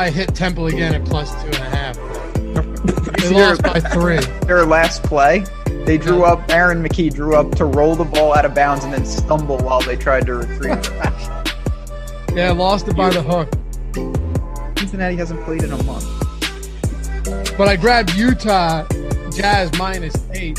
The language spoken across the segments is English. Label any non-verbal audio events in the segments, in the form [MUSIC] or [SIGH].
I you know I hit Temple again at plus two and a half. [LAUGHS] They lost by three. Their last play, they drew up. Aaron McKie drew up to roll the ball out of bounds and then stumble while they tried to retrieve. it. [LAUGHS] Yeah, lost it by the hook. Cincinnati hasn't played in a month. But I grabbed Utah Jazz minus eight.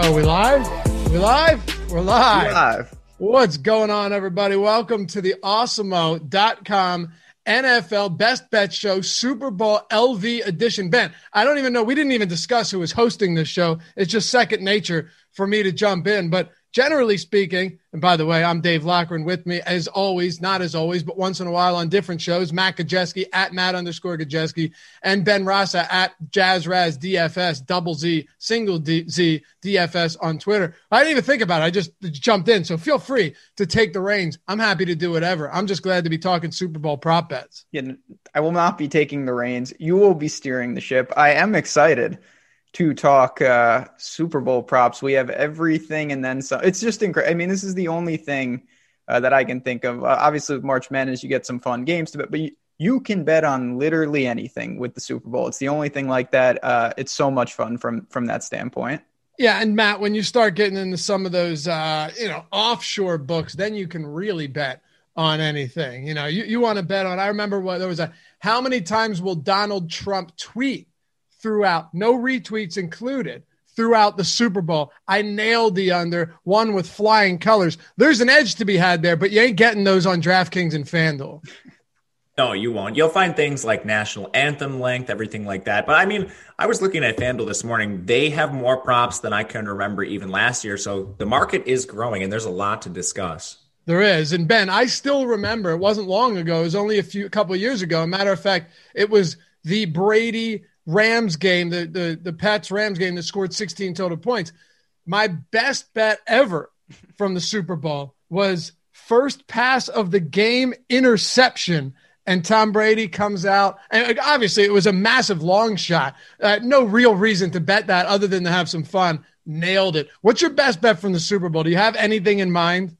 Oh, we live? We live? We're live. Live. What's going on, everybody? Welcome to the Awesemo.com NFL Best Bet Show Super Bowl LV edition. Ben, I don't even know. We didn't even discuss who was hosting this show. It's just second nature for me to jump in. But generally speaking, and by the way, I'm Dave Loughran with me as always, not as always, but once in a while on different shows, Matt Gajewski at Matt underscore Gajewski and Ben Rasa at Jazz Raz DFS, double Z, single D, Z, DFS on Twitter. I didn't even think about it. I just jumped in. So feel free to take the reins. I'm happy to do whatever. I'm just glad to be talking Super Bowl prop bets. Yeah, I will not be taking the reins. You will be steering the ship. I am excited to talk uh, Super Bowl props. We have everything and then some. It's just incredible. I mean, this is the only thing uh, that I can think of. Uh, obviously, with March Madness, you get some fun games to bet, but you, you can bet on literally anything with the Super Bowl. It's the only thing like that. Uh, it's so much fun from from that standpoint. Yeah, and Matt, when you start getting into some of those, uh, you know, offshore books, then you can really bet on anything. You know, you, you want to bet on. I remember what there was a how many times will Donald Trump tweet throughout, no retweets included, throughout the Super Bowl. I nailed the under one with flying colors. There's an edge to be had there, but you ain't getting those on DraftKings and FanDuel. No, you won't. You'll find things like national anthem length, everything like that. But I mean, I was looking at FanDuel this morning. They have more props than I can remember even last year. So the market is growing and there's a lot to discuss. There is. And Ben, I still remember it wasn't long ago. It was only a few a couple of years ago. A matter of fact, it was the Brady Rams game, the the the Pats Rams game that scored 16 total points. My best bet ever from the Super Bowl was first pass of the game interception. And Tom Brady comes out, and obviously it was a massive long shot. Uh, no real reason to bet that other than to have some fun. Nailed it. What's your best bet from the Super Bowl? Do you have anything in mind?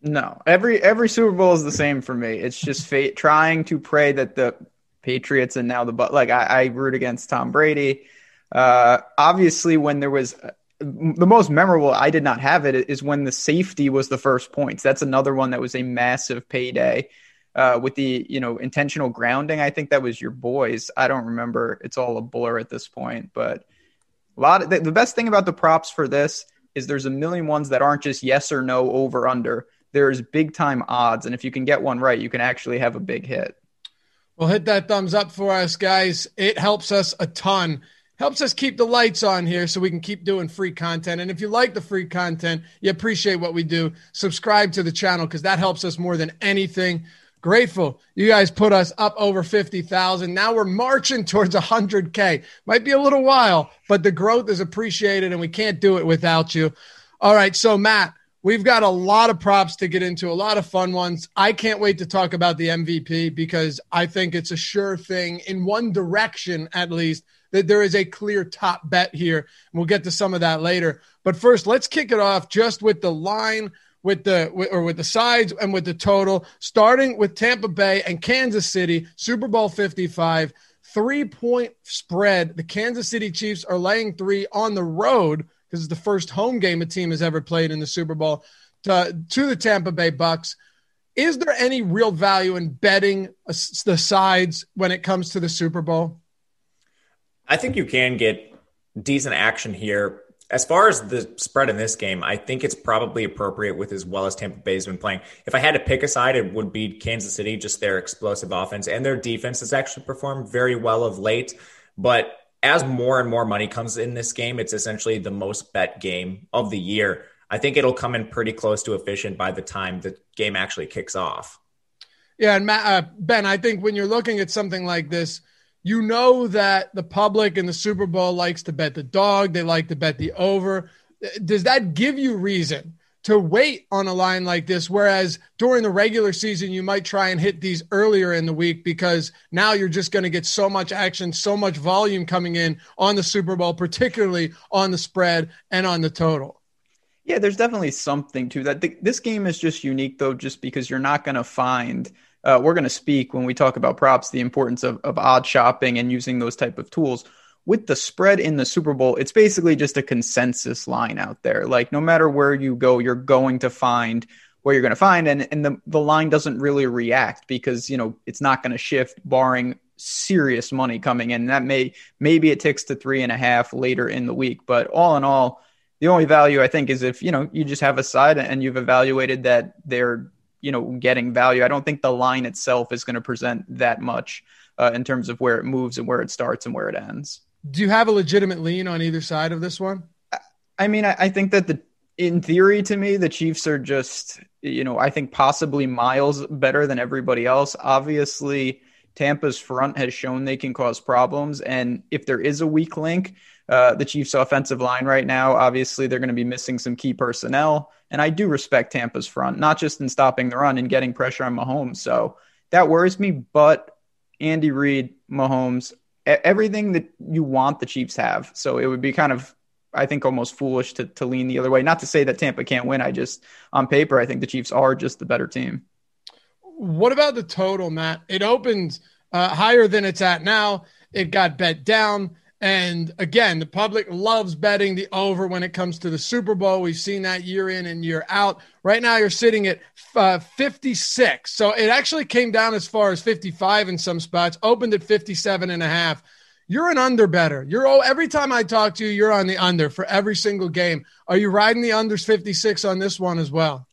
No, every every Super Bowl is the same for me. It's just fate trying to pray that the Patriots and now the but like I, I root against Tom Brady. Uh, obviously, when there was uh, the most memorable, I did not have it is when the safety was the first points. That's another one that was a massive payday. Uh, with the you know intentional grounding, I think that was your boys. I don't remember. It's all a blur at this point. But a lot of the, the best thing about the props for this is there's a million ones that aren't just yes or no over under there's big time odds. And if you can get one right, you can actually have a big hit. Well, hit that thumbs up for us, guys. It helps us a ton. Helps us keep the lights on here so we can keep doing free content. And if you like the free content, you appreciate what we do, subscribe to the channel because that helps us more than anything. Grateful you guys put us up over 50,000. Now we're marching towards 100K. Might be a little while, but the growth is appreciated and we can't do it without you. All right. So, Matt, we've got a lot of props to get into, a lot of fun ones. I can't wait to talk about the MVP because I think it's a sure thing in one direction, at least, that there is a clear top bet here. We'll get to some of that later. But first, let's kick it off just with the line with the or with the sides and with the total, starting with Tampa Bay and Kansas City, Super Bowl 55, three point spread. The Kansas City Chiefs are laying three on the road because it's the first home game a team has ever played in the Super Bowl to, to the Tampa Bay Bucks. Is there any real value in betting the sides when it comes to the Super Bowl? I think you can get decent action here as far as the spread in this game, I think it's probably appropriate with as well as Tampa Bay's been playing. If I had to pick a side, it would be Kansas City, just their explosive offense and their defense has actually performed very well of late. But as more and more money comes in this game, it's essentially the most bet game of the year. I think it'll come in pretty close to efficient by the time the game actually kicks off. Yeah, and Matt, uh, Ben, I think when you're looking at something like this, you know that the public in the Super Bowl likes to bet the dog, they like to bet the over. Does that give you reason to wait on a line like this? Whereas during the regular season, you might try and hit these earlier in the week because now you're just going to get so much action, so much volume coming in on the Super Bowl, particularly on the spread and on the total. Yeah, there's definitely something to that. This game is just unique, though, just because you're not going to find – uh, we're going to speak when we talk about props the importance of, of odd shopping and using those type of tools with the spread in the super bowl it's basically just a consensus line out there like no matter where you go you're going to find where you're going to find and, and the, the line doesn't really react because you know it's not going to shift barring serious money coming in that may maybe it ticks to three and a half later in the week but all in all the only value i think is if you know you just have a side and you've evaluated that they're you know getting value. I don't think the line itself is going to present that much uh, in terms of where it moves and where it starts and where it ends. Do you have a legitimate lean on either side of this one? I mean, I, I think that the in theory to me the Chiefs are just you know I think possibly miles better than everybody else. Obviously. Tampa's front has shown they can cause problems. And if there is a weak link, uh, the Chiefs' offensive line right now, obviously they're going to be missing some key personnel. And I do respect Tampa's front, not just in stopping the run and getting pressure on Mahomes. So that worries me. But Andy Reid, Mahomes, everything that you want the Chiefs have. So it would be kind of, I think, almost foolish to, to lean the other way. Not to say that Tampa can't win. I just, on paper, I think the Chiefs are just the better team. What about the total, Matt? It opened uh, higher than it's at now. It got bet down. And again, the public loves betting the over when it comes to the Super Bowl. We've seen that year in and year out. Right now, you're sitting at uh, 56. So it actually came down as far as 55 in some spots, opened at 57 and a half. You're an under better. You're oh, every time I talk to you, you're on the under for every single game. Are you riding the unders 56 on this one as well?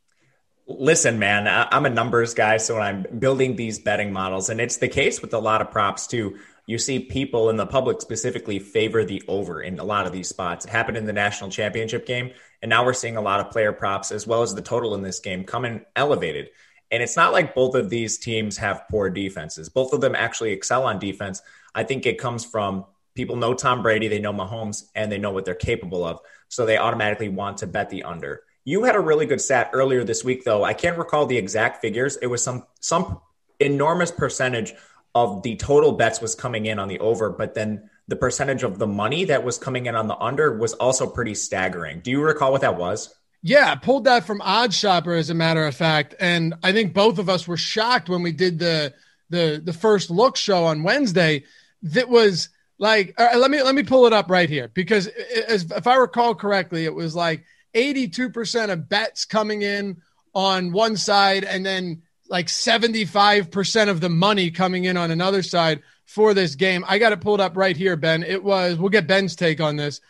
Listen, man, I'm a numbers guy, so when I'm building these betting models, and it's the case with a lot of props too. You see people in the public specifically favor the over in a lot of these spots. It happened in the national championship game, and now we're seeing a lot of player props as well as the total in this game coming elevated. And it's not like both of these teams have poor defenses. Both of them actually excel on defense. I think it comes from people know Tom Brady, they know Mahomes, and they know what they're capable of. So they automatically want to bet the under. You had a really good stat earlier this week, though. I can't recall the exact figures. It was some some enormous percentage of the total bets was coming in on the over, but then the percentage of the money that was coming in on the under was also pretty staggering. Do you recall what that was? Yeah, I pulled that from OddsShopper as a matter of fact, and I think both of us were shocked when we did the the the first look show on Wednesday. That was like, uh, let me let me pull it up right here because as, if I recall correctly, it was like 82% of bets coming in on one side and then like 75% of the money coming in on another side for this game. I got it pulled up right here, Ben. It was, we'll get Ben's take on this.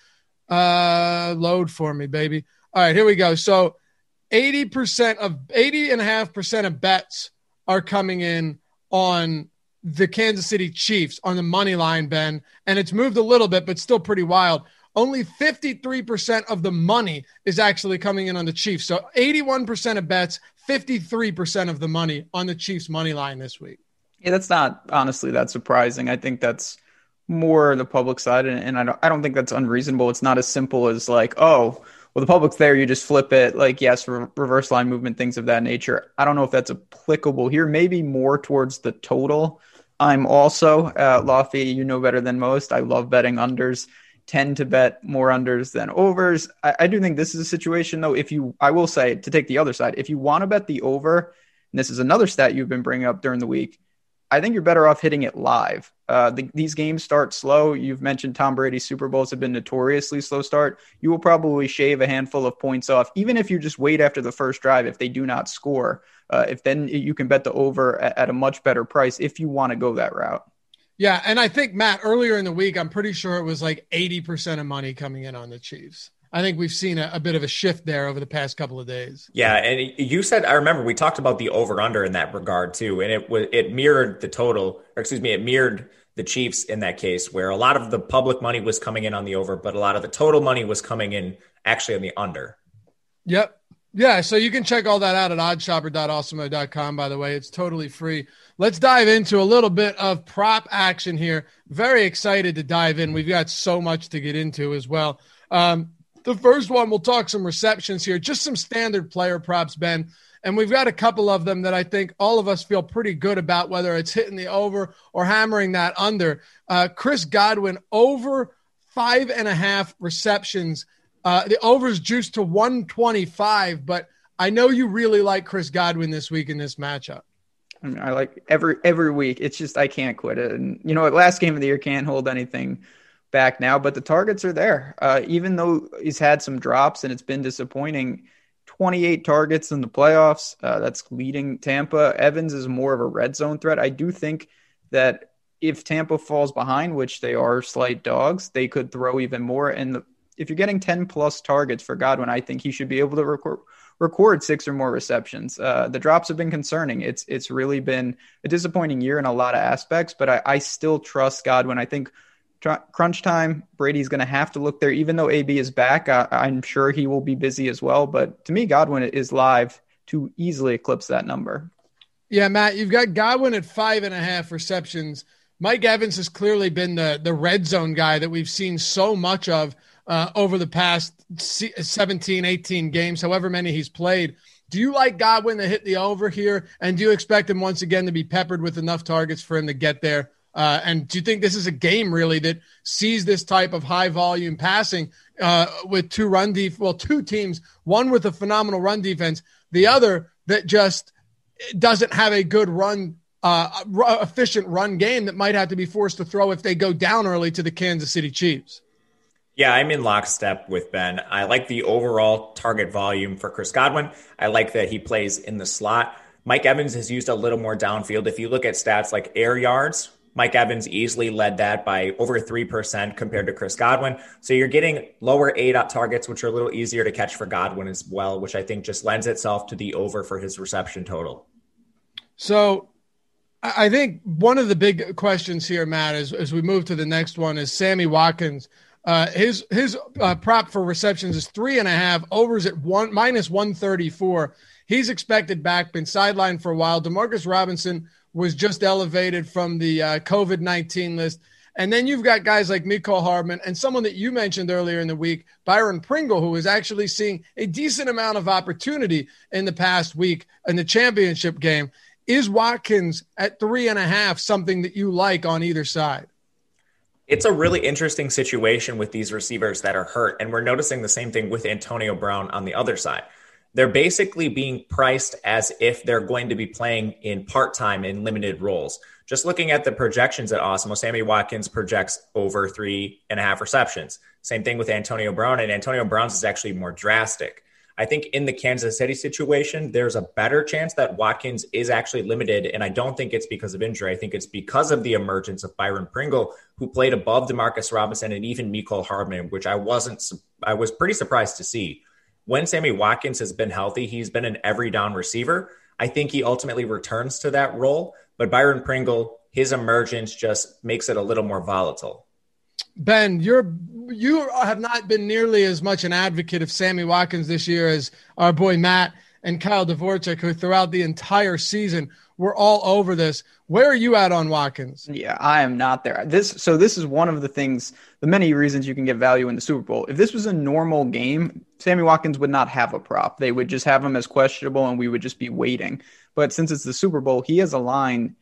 Uh, load for me, baby. All right, here we go. So 80% of 80 and a half percent of bets are coming in on the Kansas City Chiefs on the money line, Ben, and it's moved a little bit, but still pretty wild. Only 53% of the money is actually coming in on the Chiefs. So 81% of bets, 53% of the money on the Chiefs money line this week. Yeah, that's not honestly that surprising. I think that's more the public side, and, and I don't I don't think that's unreasonable. It's not as simple as like, oh, well, the public's there, you just flip it. Like, yes, re- reverse line movement, things of that nature. I don't know if that's applicable here. Maybe more towards the total. I'm also uh. You know better than most. I love betting unders. Tend to bet more unders than overs. I, I do think this is a situation though. If you, I will say to take the other side, if you want to bet the over, and this is another stat you've been bringing up during the week, I think you're better off hitting it live. Uh, the, these games start slow. You've mentioned Tom Brady's Super Bowls have been notoriously slow start. You will probably shave a handful of points off, even if you just wait after the first drive. If they do not score, uh, if then you can bet the over at, at a much better price if you want to go that route. Yeah, and I think Matt earlier in the week, I'm pretty sure it was like 80% of money coming in on the Chiefs. I think we've seen a, a, bit of a shift there over the past couple of days. Yeah, and you said I remember we talked about the over under in that regard too, and it was it mirrored the total, or excuse me, it mirrored the Chiefs in that case, where a lot of the public money was coming in on the over, but a lot of the total money was coming in actually on the under. Yep. Yeah, so you can check all that out at oddshopper.awesemo.com, by the way. It's totally free. Let's dive into a little bit of prop action here. Very excited to dive in. We've got so much to get into as well. Um, the first one, we'll talk some receptions here, just some standard player props, Ben. And we've got a couple of them that I think all of us feel pretty good about, whether it's hitting the over or hammering that under. Uh, Chris Godwin over five and a half receptions. Uh, the over's juiced to 125, but I know you really like Chris Godwin this week in this matchup. I, mean, I like every every week. It's just I can't quit it. And you know, last game of the year can't hold anything back now, but the targets are there. Uh, even though he's had some drops and it's been disappointing, 28 targets in the playoffs. Uh, that's leading Tampa. Evans is more of a red zone threat. I do think that if Tampa falls behind, which they are slight dogs, they could throw even more. And the, if you're getting 10 plus targets for Godwin, I think he should be able to record record six or more receptions. Uh, the drops have been concerning. It's it's really been a disappointing year in a lot of aspects, but I, I still trust Godwin. I think crunch time, Brady's going to have to look there. Even though AB is back, I, I'm sure he will be busy as well. But to me, Godwin is live to easily eclipse that number. Yeah, Matt, you've got Godwin at five and a half receptions. Mike Evans has clearly been the the red zone guy that we've seen so much of uh, over the past 17, 18 games, however many he's played. Do you like Godwin to hit the over here? And do you expect him once again to be peppered with enough targets for him to get there uh, and do you think this is a game really that sees this type of high volume passing uh, with two run def- well, two teams, one with a phenomenal run defense, the other that just doesn't have a good run, uh, efficient run game that might have to be forced to throw if they go down early to the Kansas City Chiefs. Yeah, I'm in lockstep with Ben. I like the overall target volume for Chris Godwin. I like that he plays in the slot. Mike Evans has used a little more downfield. If you look at stats like air yards, Mike Evans easily led that by over 3% compared to Chris Godwin. So you're getting lower aDOT targets, which are a little easier to catch for Godwin as well, which I think just lends itself to the over for his reception total. So I think one of the big questions here, Matt, as, as we move to the next one is Sammy Watkins. Uh, his his uh, prop for receptions is three and a half. Overs at one minus one thirty four. He's expected back, been sidelined for a while. Demarcus Robinson was just elevated from the uh, COVID 19 list. And then you've got guys like Mecole Hardman and someone that you mentioned earlier in the week, Byron Pringle, who is actually seeing a decent amount of opportunity in the past week in the championship game. Is Watkins at three and a half something that you like on either side? It's a really interesting situation with these receivers that are hurt. And we're noticing the same thing with Antonio Brown on the other side they're basically being priced as if they're going to be playing in part time in limited roles. Just looking at the projections at Awesemo, Sammy Watkins projects over three and a half receptions. Same thing with Antonio Brown, and Antonio Brown's is actually more drastic. I think in the Kansas City situation, there's a better chance that Watkins is actually limited. And I don't think it's because of injury. I think it's because of the emergence of Byron Pringle, who played above Demarcus Robinson and even Mecole Hardman, which I wasn't, I was pretty surprised to see when Sammy Watkins has been healthy, he's been an every down receiver. I think he ultimately returns to that role. But Byron Pringle, his emergence just makes it a little more volatile. Ben, you're you have not been nearly as much an advocate of Sammy Watkins this year as our boy Matt and Kyle Dvorchak, who throughout the entire season were all over this. Where are you at on Watkins? Yeah, I am not there. This so this is one of the things, the many reasons you can get value in the Super Bowl. If this was a normal game, Sammy Watkins would not have a prop. They would just have him as questionable, and we would just be waiting. But since it's the Super Bowl, he has a line.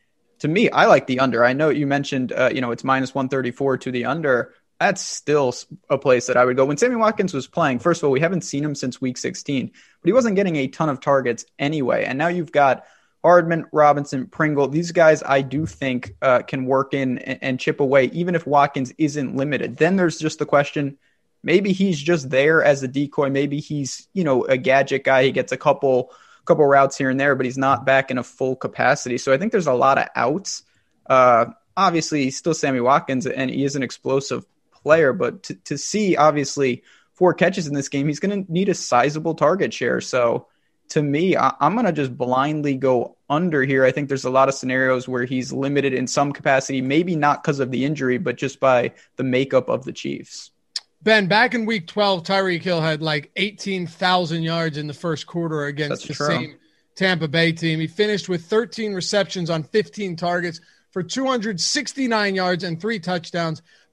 To me, I like the under. I know you mentioned, uh, you know, it's minus one thirty four to the under that's still a place that I would go. When Sammy Watkins was playing, first of all, we haven't seen him since week 16, but he wasn't getting a ton of targets anyway. And now you've got Hardman, Robinson, Pringle. These guys I do think uh, can work in and, and chip away, even if Watkins isn't limited. Then there's just the question maybe he's just there as a decoy. Maybe he's, you know, a gadget guy. He gets a couple couple routes here and there, but he's not back in a full capacity. So I think there's a lot of outs. Uh, obviously, he's still Sammy Watkins, and he is an explosive player. But to, to see, obviously, four catches in this game, he's going to need a sizable target share. So to me, I, am going to just blindly go under here. I think there's a lot of scenarios where he's limited in some capacity, maybe not because of the injury, but just by the makeup of the Chiefs. Ben, back in week 12, Tyreek Hill had like 18,000 yards in the first quarter against That's the true. same Tampa Bay team. He finished with 13 receptions on 15 targets for 269 yards and three touchdowns.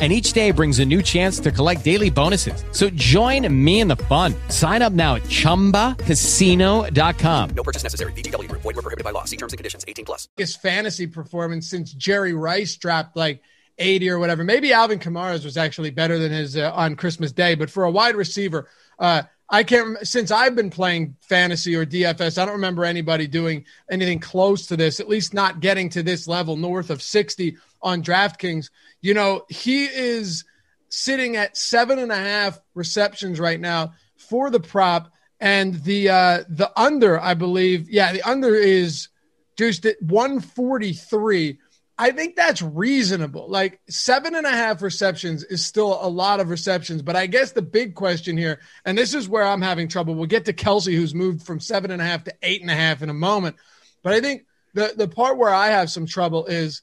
and each day brings a new chance to collect daily bonuses. So join me in the fun. Sign up now at ChumbaCasino.com. No purchase necessary. VGW. Void were prohibited by law. See terms and conditions. 18 plus. His fantasy performance since Jerry Rice dropped like 80 or whatever. Maybe Alvin Kamara's was actually better than his uh, on Christmas Day, but for a wide receiver, uh, I can't since I've been playing fantasy or DFS. I don't remember anybody doing anything close to this. At least not getting to this level, north of sixty on DraftKings. You know, he is sitting at seven and a half receptions right now for the prop, and the uh, the under, I believe, yeah, the under is juiced at one forty three. I think that's reasonable. Like seven and a half receptions is still a lot of receptions. But I guess the big question here, and this is where I'm having trouble. We'll get to Kelce, who's moved from seven and a half to eight and a half in a moment. But I think the, the part where I have some trouble is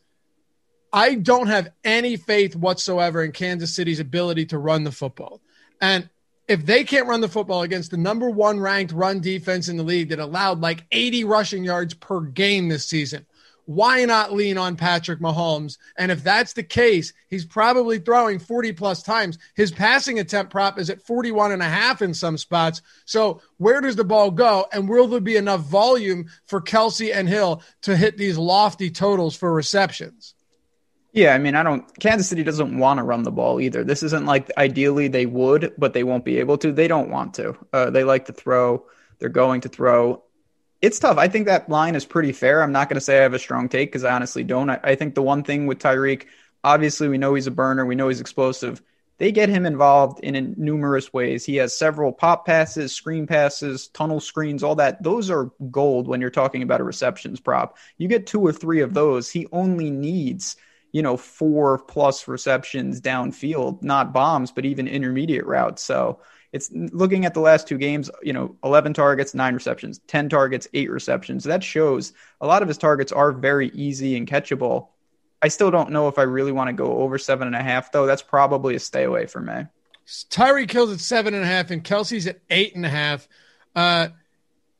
I don't have any faith whatsoever in Kansas City's ability to run the football. And if they can't run the football against the number one ranked run defense in the league that allowed like 80 rushing yards per game this season, why not lean on Patrick Mahomes? And if that's the case, he's probably throwing 40 plus times. His passing attempt prop is at 41 and a half in some spots. So where does the ball go? And will there be enough volume for Kelce and Hill to hit these lofty totals for receptions? Yeah, I mean, I don't. Kansas City doesn't want to run the ball either. This isn't like ideally they would, but they won't be able to. They don't want to. Uh, they like to throw. They're going to throw it's tough. I think that line is pretty fair. I'm not going to say I have a strong take because I honestly don't. I, I, think the one thing with Tyreek, obviously, we know he's a burner. We know he's explosive. They get him involved in, in numerous ways. He has several pop passes, screen passes, tunnel screens, all that. Those are gold when you're talking about a receptions prop. You get two or three of those. He only needs, you know, four plus receptions downfield, not bombs, but even intermediate routes. So, it's looking at the last two games, you know, 11 targets, nine receptions, 10 targets, eight receptions. That shows a lot of his targets are very easy and catchable. I still don't know if I really want to go over seven and a half, though. That's probably a stay away for me. Tyreek Hill's at seven and a half, and Kelce's at eight and a half. Uh,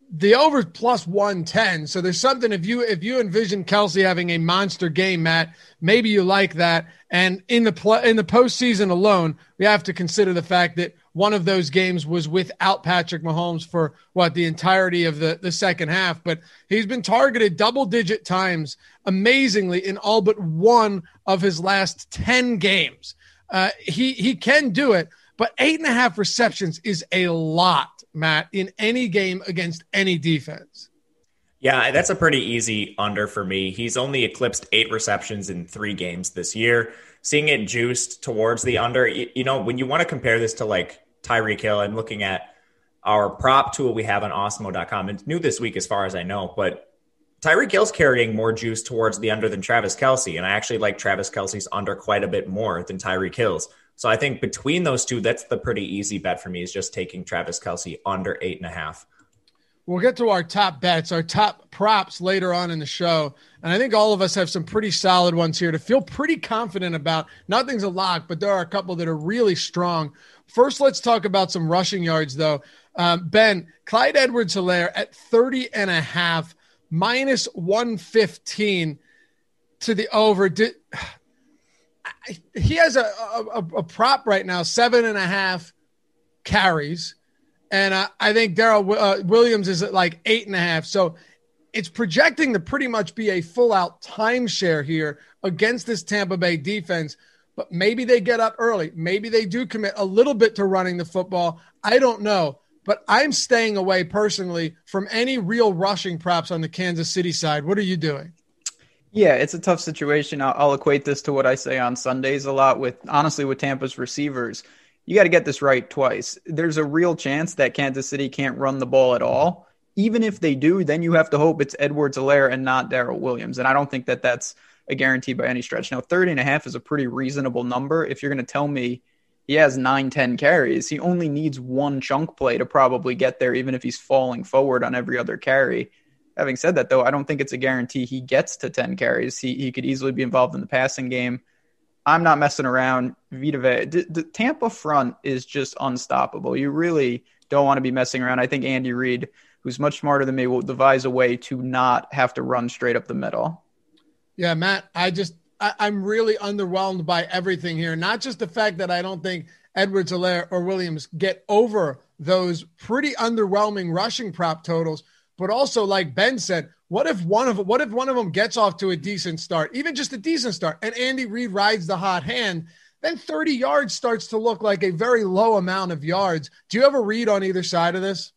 the over plus 110 so there's something if you if you envision Kelce having a monster game matt maybe you like that and in the pl- in the postseason alone we have to consider the fact that one of those games was without Patrick Mahomes for what the entirety of the, the second half, but he's been targeted double digit times amazingly in all but one of his last 10 games. Uh, he, he can do it, but eight and a half receptions is a lot, Matt, in any game against any defense. Yeah, that's a pretty easy under for me. He's only eclipsed eight receptions in three games this year. Seeing it juiced towards the under, you, you know, when you want to compare this to like Tyreek Hill. I'm looking at our prop tool we have on awesemo.com. It's new this week as far as I know, but Tyreek Hill's carrying more juice towards the under than Travis Kelce. And I actually like Travis Kelce's under quite a bit more than Tyreek Hill's. So I think between those two, that's the pretty easy bet for me is just taking Travis Kelce under eight and a half. We'll get to our top bets, our top props later on in the show. And I think all of us have some pretty solid ones here to feel pretty confident about. Nothing's a lock, but there are a couple that are really strong. First, let's talk about some rushing yards, though. Um, ben, Clyde Edwards Helaire at 30 and a half, minus 115 to the over. Did, he has a, a, a prop right now, seven and a half carries and uh, I think Darrel uh, Williams is at like eight and a half. So it's projecting to pretty much be a full out timeshare here against this Tampa Bay defense. But maybe they get up early. Maybe they do commit a little bit to running the football. I don't know. But I'm staying away personally from any real rushing props on the Kansas City side. What are you doing? Yeah, it's a tough situation. I'll, I'll equate this to what I say on Sundays a lot with honestly with Tampa's receivers you got to get this right twice. There's a real chance that Kansas City can't run the ball at all. Even if they do, then you have to hope it's Edwards Helaire and not Darrel Williams. And I don't think that that's a guarantee by any stretch. Now, 30 and a half is a pretty reasonable number. If you're going to tell me he has 9, 10 carries, he only needs one chunk play to probably get there, even if he's falling forward on every other carry. Having said that, though, I don't think it's a guarantee he gets to 10 carries. He, he could easily be involved in the passing game. I'm not messing around. Vita Vea. The, the Tampa front is just unstoppable. You really don't want to be messing around. I think Andy Reid, who's much smarter than me, will devise a way to not have to run straight up the middle. Yeah, Matt, I just I, am really underwhelmed by everything here. Not just the fact that I don't think Edwards, Helaire, or Williams get over those pretty underwhelming rushing prop totals, but also, like Ben said, what if one of what if one of them gets off to a decent start, even just a decent start, and Andy Reid rides the hot hand? Then 30 yards starts to look like a very low amount of yards. Do you have a read on either side of this?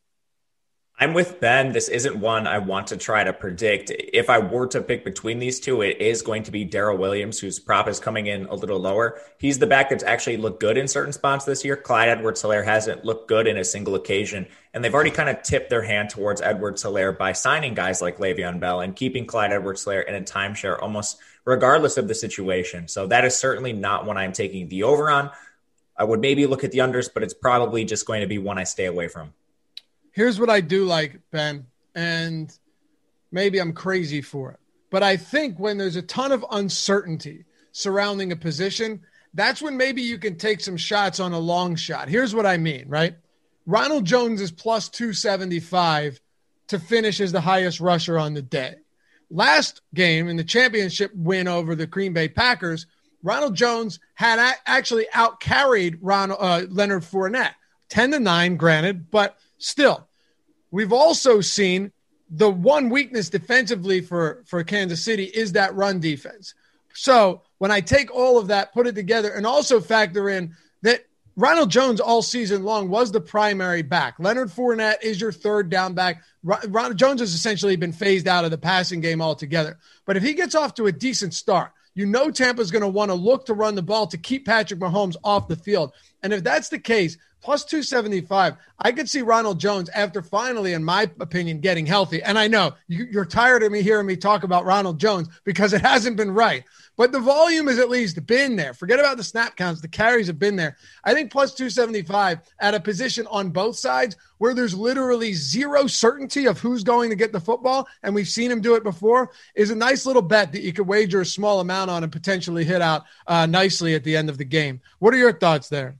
I'm with Ben. This isn't one I want to try to predict. If I were to pick between these two, it is going to be Darrel Williams, whose prop is coming in a little lower. He's the back that's actually looked good in certain spots this year. Clyde Edwards Helaire hasn't looked good in a single occasion. And they've already kind of tipped their hand towards Edwards Helaire by signing guys like Le'Veon Bell and keeping Clyde Edwards Helaire in a timeshare almost regardless of the situation. So that is certainly not one I'm taking the over on. I would maybe look at the unders, but it's probably just going to be one I stay away from. Here's what I do like, Ben, and maybe I'm crazy for it. But I think when there's a ton of uncertainty surrounding a position, that's when maybe you can take some shots on a long shot. Here's what I mean, right? Ronald Jones is plus 275 to finish as the highest rusher on the day. Last game in the championship win over the Green Bay Packers, Ronald Jones had actually outcarried Ronald, uh, Leonard Fournette, 10 to 9, granted, but – Still, we've also seen the one weakness defensively for, for Kansas City is that run defense. So when I take all of that, put it together, and also factor in that Ronald Jones all season long was the primary back. Leonard Fournette is your third down back. Ronald Jones has essentially been phased out of the passing game altogether. But if he gets off to a decent start, you know Tampa's going to want to look to run the ball to keep Patrick Mahomes off the field. And if that's the case, plus 275. I could see Ronald Jones after finally, in my opinion, getting healthy. And I know you're tired of me hearing me talk about Ronald Jones because it [LAUGHS] hasn't been right. But the volume has at least been there. Forget about the snap counts. The carries have been there. I think plus 275 at a position on both sides where there's literally zero certainty of who's going to get the football, and we've seen him do it before, is a nice little bet that you could wager a small amount on and potentially hit out uh, nicely at the end of the game. What are your thoughts there?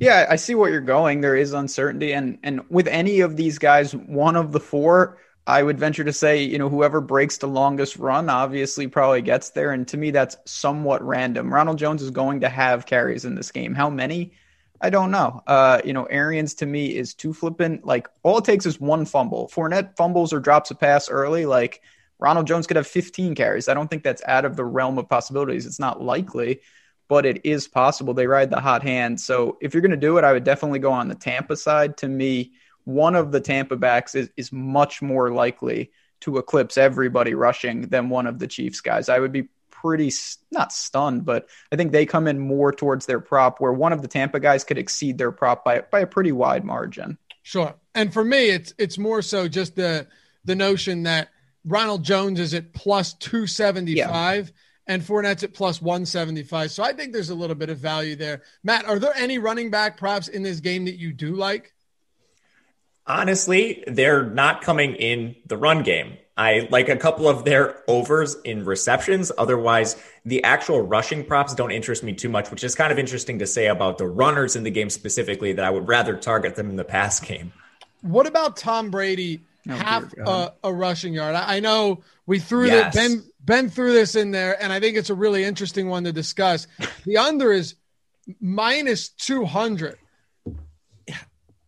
Yeah, I see what you're going. There is uncertainty, and and with any of these guys, one of the four, I would venture to say, you know, whoever breaks the longest run obviously probably gets there. And to me, that's somewhat random. Ronald Jones is going to have carries in this game. How many? I don't know. Uh, you know, Arians to me is too flippant. Like all it takes is one fumble. Fournette fumbles or drops a pass early. Like Ronald Jones could have 15 carries. I don't think that's out of the realm of possibilities. It's not likely but it is possible. They ride the hot hand. So if you're going to do it, I would definitely go on the Tampa side. To me, one of the Tampa backs is, is much more likely to eclipse everybody rushing than one of the Chiefs guys. I would be pretty not stunned, but I think they come in more towards their prop where one of the Tampa guys could exceed their prop by by a pretty wide margin. Sure. And for me, it's it's more so just the the notion that Ronald Jones is at plus 275 and Fournette's at plus 175. So I think there's a little bit of value there. Matt, are there any running back props in this game that you do like? Honestly, they're not coming in the run game. I like a couple of their overs in receptions. Otherwise, the actual rushing props don't interest me too much, which is kind of interesting to say about the runners in the game specifically that I would rather target them in the pass game. What about Tom Brady Oh, half a, a rushing yard? I, I know we threw Yes. Ben Ben threw this in there, and I think it's a really interesting one to discuss. [LAUGHS] The under is minus two hundred.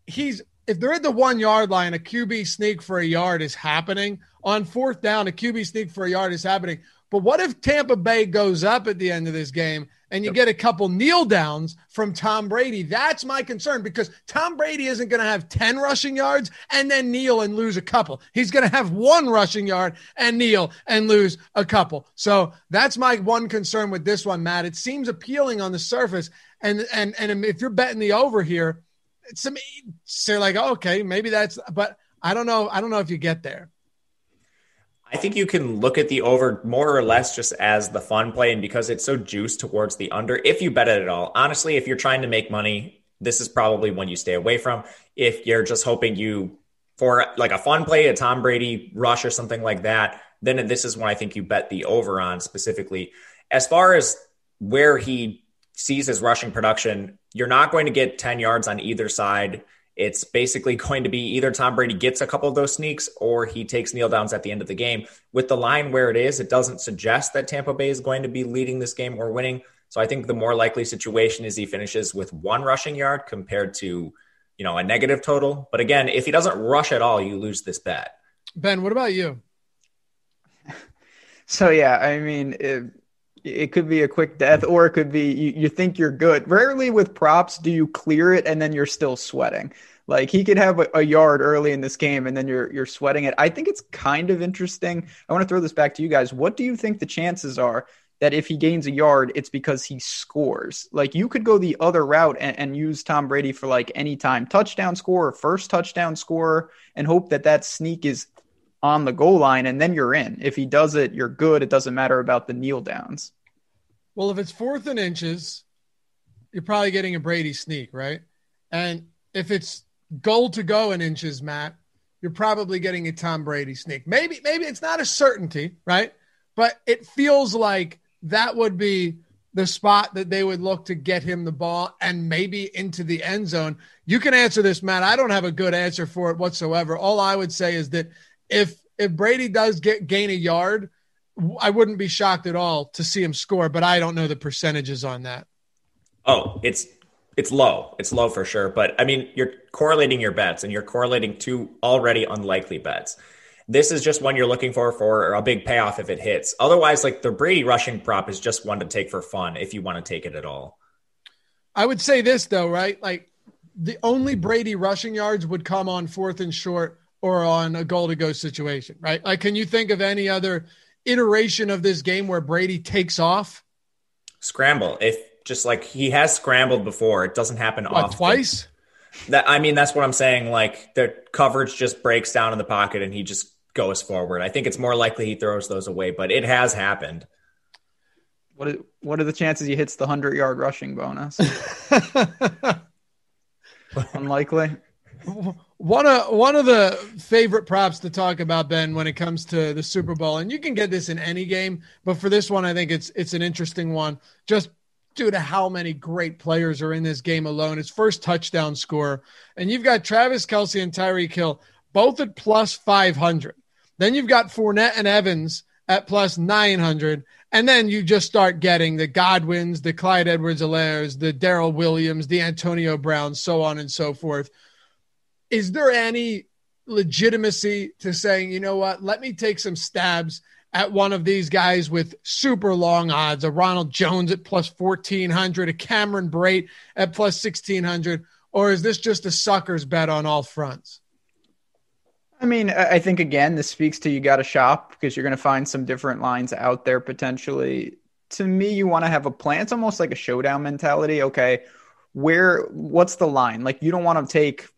He's if they're at the one yard line, a QB sneak for a yard is happening. On fourth down, a QB sneak for a yard is happening. But what if Tampa Bay goes up at the end of this game and you get a couple kneel downs from Tom Brady? That's my concern because Tom Brady isn't going to have 10 rushing yards and then kneel and lose a couple. He's going to have one rushing yard and kneel and lose a couple. So that's my one concern with this one, Matt. It seems appealing on the surface. And and and if you're betting the over here, it's some so like, okay, maybe that's but I don't know. I don't know if you get there. I think you can look at the over more or less just as the fun play, and because it's so juiced towards the under, if you bet it at all. Honestly, if you're trying to make money, this is probably one you stay away from. If you're just hoping you for like a fun play, a Tom Brady rush or something like that, then this is when I think you bet the over on specifically. As far as where he sees his rushing production, you're not going to get 10 yards on either side. It's basically going to be either Tom Brady gets a couple of those sneaks or he takes kneel downs at the end of the game. With the line where it is, it doesn't suggest that Tampa Bay is going to be leading this game or winning. So I think the more likely situation is he finishes with one rushing yard compared to, you know, a negative total. But again, if he doesn't rush at all, you lose this bet. Ben, what about you? [LAUGHS] So yeah, I mean, it, it could be a quick death, or it could be you, you think you're good. Rarely with props do you clear it and then you're still sweating. Like he could have a, a yard early in this game and then you're you're sweating it. I think it's kind of interesting. I want to throw this back to you guys. What do you think the chances are that if he gains a yard, it's because he scores? Like you could go the other route and, and use Tom Brady for like any time touchdown scorer, first touchdown score and hope that that sneak is on the goal line and then you're in. If he does it, you're good. It doesn't matter about the kneel downs. Well, if it's fourth and inches, you're probably getting a Brady sneak, right? And if it's goal to go in inches, Matt, you're probably getting a Tom Brady sneak. Maybe, maybe it's not a certainty, right? But it feels like that would be the spot that they would look to get him the ball and maybe into the end zone. You can answer this, Matt. I don't have a good answer for it whatsoever. All I would say is that if if Brady does get gain a yard, I wouldn't be shocked at all to see him score, but I don't know the percentages on that. Oh, it's it's low. It's low for sure. But I mean, you're correlating your bets and you're correlating two already unlikely bets. This is just one you're looking for for a big payoff if it hits. Otherwise, like the Brady rushing prop is just one to take for fun if you want to take it at all. I would say this though, right? Like the only Brady rushing yards would come on fourth and short or on a goal to go situation, right? Like, can you think of any other iteration of this game where Brady takes off? Scramble. If just like he has scrambled before, it doesn't happen What, often. twice? That I mean, that's what I'm saying. Like the coverage just breaks down in the pocket and he just goes forward. I think it's more likely he throws those away, but it has happened. What is, what are the chances he hits the 100 yard rushing bonus? [LAUGHS] Unlikely. One of one of the favorite props to talk about Ben when it comes to the Super Bowl, and you can get this in any game, but for this one, I think it's it's an interesting one just due to how many great players are in this game alone. It's first touchdown score, and you've got Travis Kelce and Tyreek Hill both at plus five hundred. Then you've got Fournette and Evans at plus nine hundred. And then you just start getting the Godwins, the Clyde Edwards Helaires, the Darrel Williams, the Antonio Brown, so on and so forth is there any legitimacy to saying, you know what, let me take some stabs at one of these guys with super long odds, a Ronald Jones at plus 1400, a Cameron Brate at plus 1600, or is this just a sucker's bet on all fronts? I mean, I think again, this speaks to you got to shop because you're going to find some different lines out there potentially. To me, you want to have a plan. It's almost like a showdown mentality. Okay, where, what's the line? Like, you don't want to take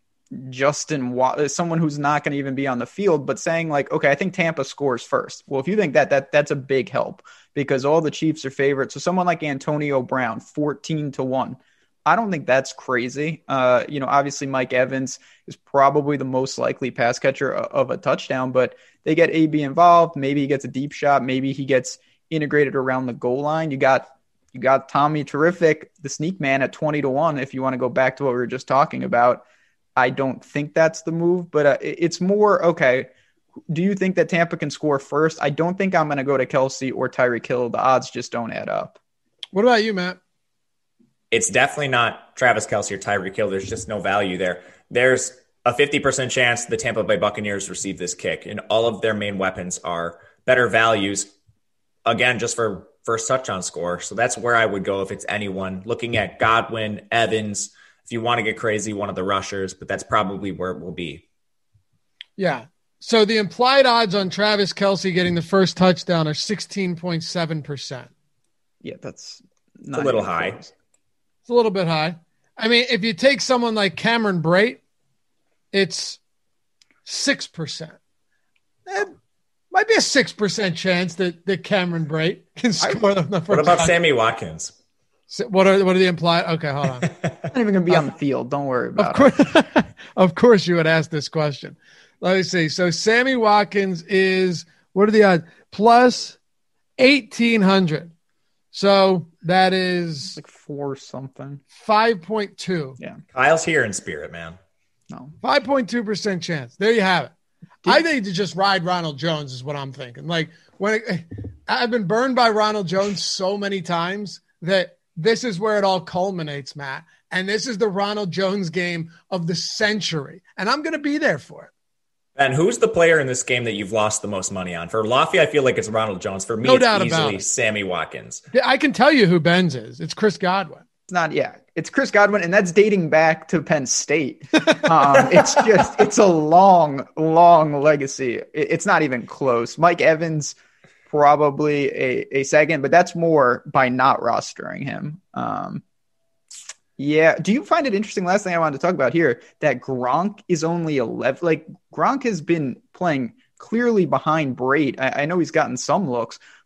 Justin someone who's not going to even be on the field, but saying like, okay, I think Tampa scores first. Well, if you think that, that that's a big help because all the Chiefs are favorites. So someone like Antonio Brown, 14 to 1. I don't think that's crazy. Uh, you know, obviously Mike Evans is probably the most likely pass catcher of a touchdown, but they get AB involved. Maybe he gets a deep shot. Maybe he gets integrated around the goal line. You got you got Tommy Terrific, the sneak man at 20 to 1 if you want to go back to what we were just talking about. I don't think that's the move, but uh, it's more okay. Do you think that Tampa can score first? I don't think I'm going to go to Kelce or Tyreek Hill. The odds just don't add up. What about you, Matt? It's definitely not Travis Kelce or Tyreek Hill. There's just no value there. There's a 50% chance the Tampa Bay Buccaneers receive this kick, and all of their main weapons are better values. Again, just for first touchdown score. So that's where I would go if it's anyone. Looking at Godwin, Evans, if you want to get crazy, one of the rushers, but that's probably where it will be. Yeah. So the implied odds on Travis Kelce getting the first touchdown are 16.7%. Yeah, that's a little high. Close. It's a little bit high. I mean, if you take someone like Cameron Brate, it's 6%. That might be a 6% chance that, that Cameron Brate can score I, the first What about time. Sammy Watkins? So what are what are the implied? Okay, hold on. I'm [LAUGHS] not even gonna be on uh, the field. Don't worry about of course, it. [LAUGHS] of course, you would ask this question. Let me see. So Sammy Watkins is what are the odds? Plus eighteen hundred. So that is like four something. Five point two. Yeah. Kyle's here in spirit, man. No. Five point two percent chance. There you have it. Did, I think to just ride Ronald Jones is what I'm thinking. Like when it, I've been burned by Ronald Jones so many times that this is where it all culminates, Matt. And this is the Ronald Jones game of the century. And I'm going to be there for it. And who's the player in this game that you've lost the most money on? For Laffy, I feel like it's Ronald Jones. For me, no it's doubt easily about it. Sammy Watkins. Yeah, I can tell you who Ben's is. It's Chris Godwin. It's not, yeah. It's Chris Godwin, and that's dating back to Penn State. Um, [LAUGHS] it's just, it's a long, long legacy. It, it's not even close. Mike Evans, probably a, a second, but that's more by not rostering him. Um, yeah. Do you find it interesting? Last thing I wanted to talk about here that Gronk is only 11. Like, Gronk has been playing clearly behind Brate. I, I know he's gotten some looks,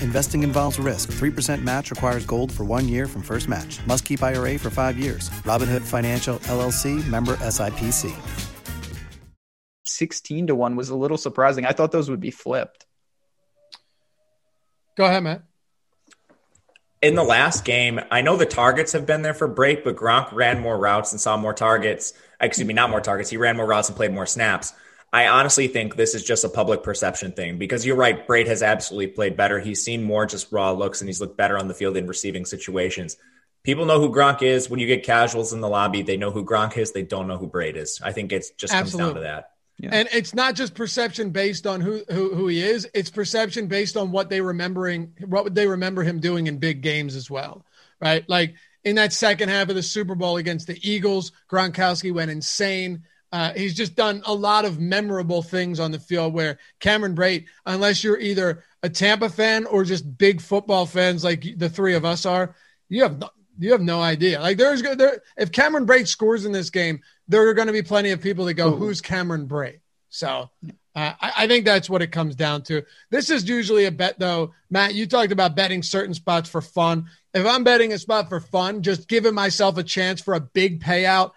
Investing involves risk. 3% match requires gold for one year from first match. Must keep IRA for five years. Robinhood Financial LLC member SIPC. 16 to 1 was a little surprising. I thought those would be flipped. Go ahead, Matt. In the last game, I know the targets have been there for Brate, but Gronk ran more routes and saw more targets. Excuse me, not more targets. He ran more routes and played more snaps. I honestly think this is just a public perception thing because you're right. Brate has absolutely played better. He's seen more just raw looks and he's looked better on the field in receiving situations. People know who Gronk is. When you get casuals in the lobby, they know who Gronk is. They don't know who Brate is. I think it just Absolutely. comes down to that. Yeah. And it's not just perception based on who, who who he is. It's perception based on what they remembering what would they remember him doing in big games as well, right? Like in that second half of the Super Bowl against the Eagles, Gronkowski went insane. Uh, he's just done a lot of memorable things on the field where Cameron Brate, unless you're either a Tampa fan or just big football fans like the three of us are, you have no, you have no idea. Like there's there if Cameron Brate scores in this game, there are going to be plenty of people that go, Ooh. "Who's Cameron Brate?" So uh, I, I think that's what it comes down to. This is usually a bet, though. Matt, you talked about betting certain spots for fun. If I'm betting a spot for fun, just giving myself a chance for a big payout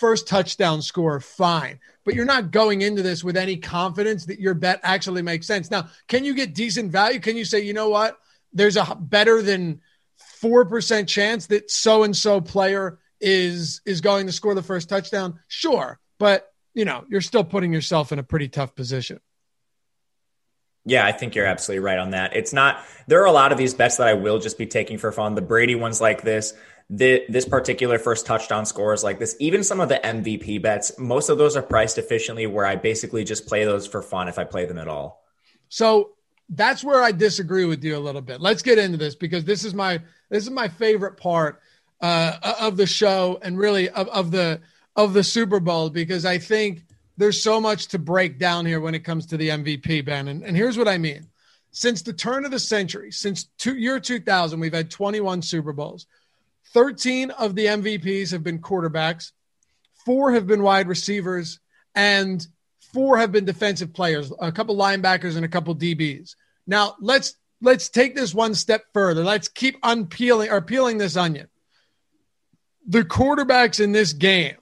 first touchdown score, fine. But you're not going into this with any confidence that your bet actually makes sense. Now, can you get decent value? Can you say, you know what? there's a better than 4% chance that so and so player is is going to score the first touchdown. Sure, but you know, you're still putting yourself in a pretty tough position. Yeah, I think you're absolutely right on that. It's not there are a lot of these bets that I will just be taking for fun. The Brady ones like this, the, this particular first touchdown scores like this, even some of the MVP bets, most of those are priced efficiently where I basically just play those for fun if I play them at all. So that's where I disagree with you a little bit. Let's get into this because this is my this is my favorite part uh, of the show and really of, of the of the Super Bowl because I think there's so much to break down here when it comes to the MVP, Ben. And, and here's what I mean. Since the turn of the century, since two, year 2000, we've had 21 Super Bowls. 13 of the MVPs have been quarterbacks, four have been wide receivers, and four have been defensive players, a couple linebackers and a couple DBs. Now let's let's take this one step further. Let's keep unpeeling or peeling this onion. The quarterbacks in this game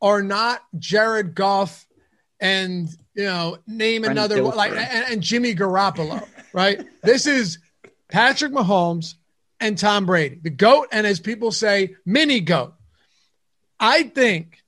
are not Jared Goff and you know name Brent another one like and, and Jimmy Garoppolo, right? [LAUGHS] this is Patrick Mahomes and Tom Brady, the goat, and as people say, mini goat. I think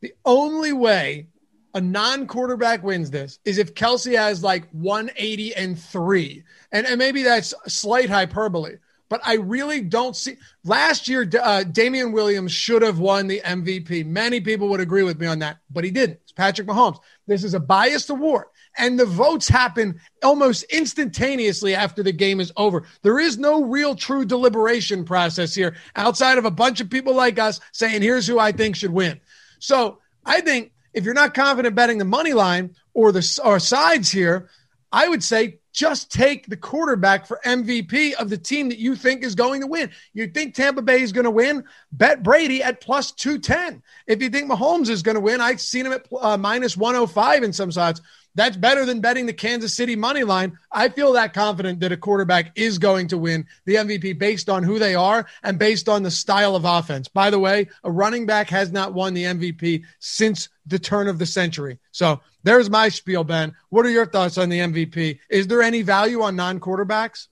the only way a non-quarterback wins this is if Kelce has like 180 and three, and, and maybe that's slight hyperbole, but I really don't see. Last year, uh, Damien Williams should have won the MVP. Many people would agree with me on that, but he didn't. It's Patrick Mahomes. This is a biased award, and the votes happen almost instantaneously after the game is over. There is no real true deliberation process here outside of a bunch of people like us saying, here's who I think should win. So I think if you're not confident betting the money line or the or sides here, I would say just take the quarterback for MVP of the team that you think is going to win. You think Tampa Bay is going to win? Bet Brady at plus 210. If you think Mahomes is going to win, I've seen him at uh, minus 105 in some sides. That's better than betting the Kansas City money line. I feel that confident that a quarterback is going to win the MVP based on who they are and based on the style of offense. By the way, a running back has not won the MVP since the turn of the century. So there's my spiel, Ben. What are your thoughts on the MVP? Is there any value on non quarterbacks?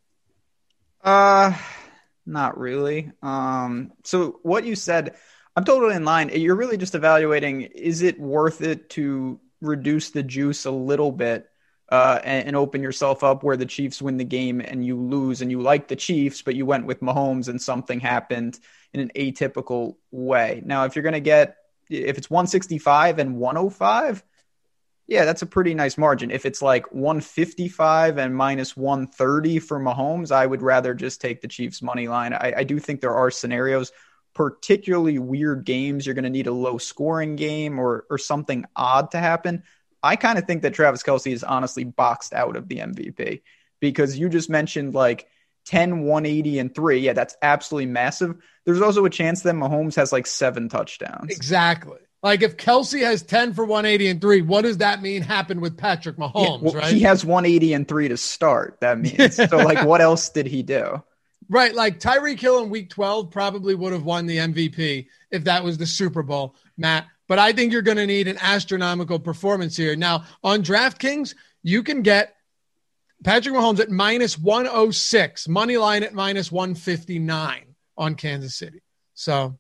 Uh, not really. Um, so what you said, I'm totally in line. You're really just evaluating is it worth it to reduce the juice a little bit uh, and, and, open yourself up where the Chiefs win the game and you lose and you like the Chiefs, but you went with Mahomes and something happened in an atypical way. Now, if you're going to get, if it's 165 and 105, yeah, that's a pretty nice margin. If it's like 155 and minus 130 for Mahomes, I would rather just take the Chiefs money line. I, I do think there are scenarios particularly weird games, you're going to need a low scoring game or or something odd to happen. I kind of think that Travis Kelce is honestly boxed out of the MVP because you just mentioned like 10, 180, and three. Yeah, that's absolutely massive. There's also a chance that Mahomes has like seven touchdowns. Exactly. Like if Kelce has 10 for 180 and three, what does that mean happened with Patrick Mahomes, yeah, well, right? He has 180 and three to start. That means. [LAUGHS] so like what else did he do? Right. Like Tyreek Hill in week 12 probably would have won the MVP if that was the Super Bowl, Matt. But I think you're going to need an astronomical performance here. Now, on DraftKings, you can get Patrick Mahomes at minus 106, money line at minus 159 on Kansas City. So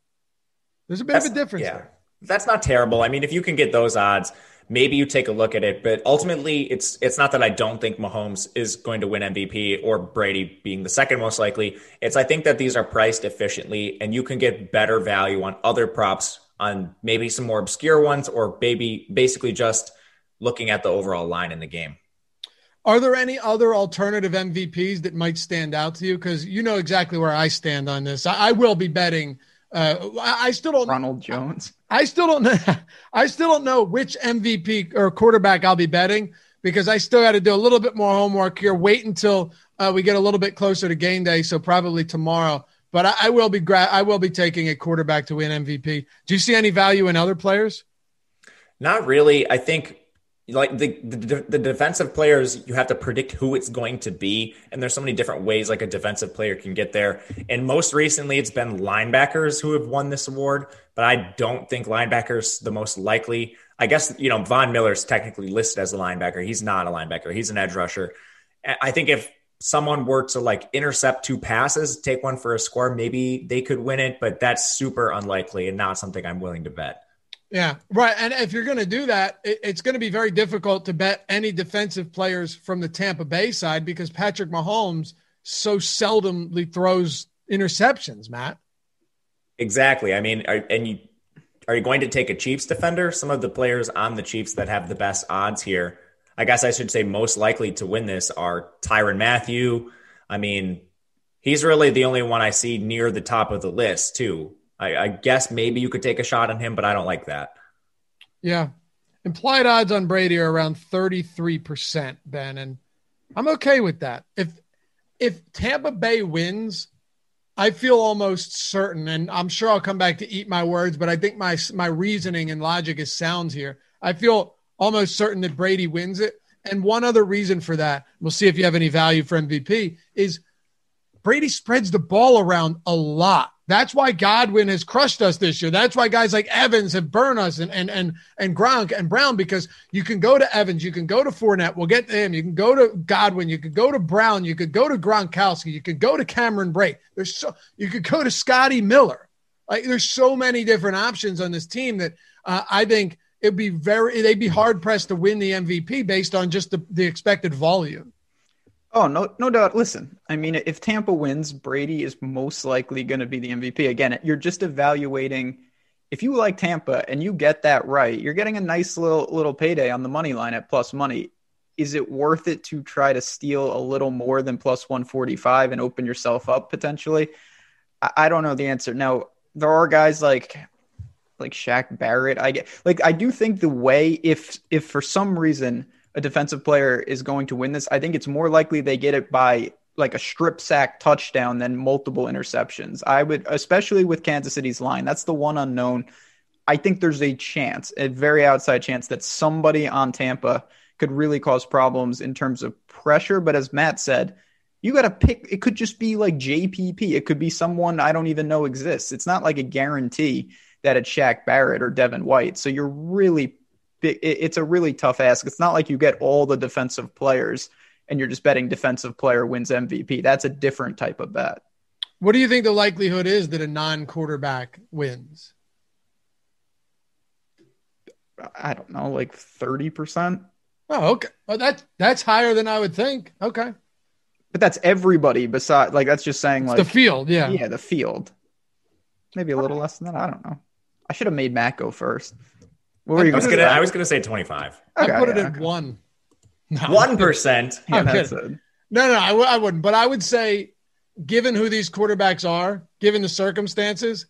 there's a bit That's, of a difference yeah. there. That's not terrible. I mean, if you can get those odds, maybe you take a look at it. But ultimately, it's it's not that I don't think Mahomes is going to win MVP or Brady being the second most likely. It's I think that these are priced efficiently, and you can get better value on other props on maybe some more obscure ones, or maybe basically just looking at the overall line in the game. Are there any other alternative MVPs that might stand out to you? Because you know exactly where I stand on this. I, I will be betting uh, I, still don't. Ronald Jones. I still don't know. [LAUGHS] I still don't know which MVP or quarterback I'll be betting because I still got to do a little bit more homework here. Wait until uh, we get a little bit closer to game day, so probably tomorrow. But I, I will be gra- I will be taking a quarterback to win MVP. Do you see any value in other players? Not really. I think like the, the, the defensive players you have to predict who it's going to be and there's so many different ways like a defensive player can get there and most recently it's been linebackers who have won this award but i don't think linebackers the most likely i guess you know von miller's technically listed as a linebacker he's not a linebacker he's an edge rusher i think if someone were to like intercept two passes, take one for a score, maybe they could win it, but that's super unlikely and not something I'm willing to bet. Yeah, right. And if you're going to do that, it's going to be very difficult to bet any defensive players from the Tampa Bay side because Patrick Mahomes so seldomly throws interceptions, Matt. Exactly. I mean, are, and you are you going to take a Chiefs defender? Some of the players on the Chiefs that have the best odds here, I guess I should say most likely to win this are Tyrann Mathieu. I mean, he's really the only one I see near the top of the list, too. I, I guess maybe you could take a shot on him, but I don't like that. Yeah. Implied odds on Brady are around 33%, Ben, and I'm okay with that. If if Tampa Bay wins, I feel almost certain, and I'm sure I'll come back to eat my words, but I think my my reasoning and logic is sound here. I feel almost certain that Brady wins it. And one other reason for that, we'll see if you have any value for MVP, is Brady spreads the ball around a lot. That's why Godwin has crushed us this year. That's why guys like Evans have burned us and and and and Gronk and Brown because you can go to Evans, you can go to Fournette, we'll get to him. You can go to Godwin, you could go to Brown, you could go to Gronkowski, you could go to Cameron Brate. There's so you could go to Scotty Miller. Like there's so many different options on this team that uh, I think it'd be very they'd be hard pressed to win the MVP based on just the, the expected volume. Oh, no, no doubt. Listen, I mean, if Tampa wins, Brady is most likely going to be the MVP. Again, you're just evaluating. If you like Tampa and you get that right, you're getting a nice little little payday on the money line at plus money. Is it worth it to try to steal a little more than plus 145 and open yourself up potentially? I, I don't know the answer. Now, there are guys like like Shaq Barrett. I get like I do think the way if if for some reason a defensive player is going to win this, I think it's more likely they get it by like a strip sack touchdown than multiple interceptions. I would, especially with Kansas City's line, that's the one unknown. I think there's a chance, a very outside chance, that somebody on Tampa could really cause problems in terms of pressure. But as Matt said, you got to pick. It could just be like JPP. It could be someone I don't even know exists. It's not like a guarantee that it's Shaq Barrett or Devin White. So you're really it's a really tough ask. It's not like you get all the defensive players and you're just betting defensive player wins MVP. That's a different type of bet. What do you think the likelihood is that a non-quarterback wins? I don't know, like 30%. Oh, okay. Well, that that's higher than I would think. Okay. But that's everybody besides like that's just saying it's like the field, yeah. Yeah, the field. Maybe a little less than that. I don't know. I should have made Matt go first. What were you I was gonna, I was gonna say twenty five. Okay, I put it at one. One percent. No, no, no, I w- I wouldn't. But I would say, given who these quarterbacks are, given the circumstances,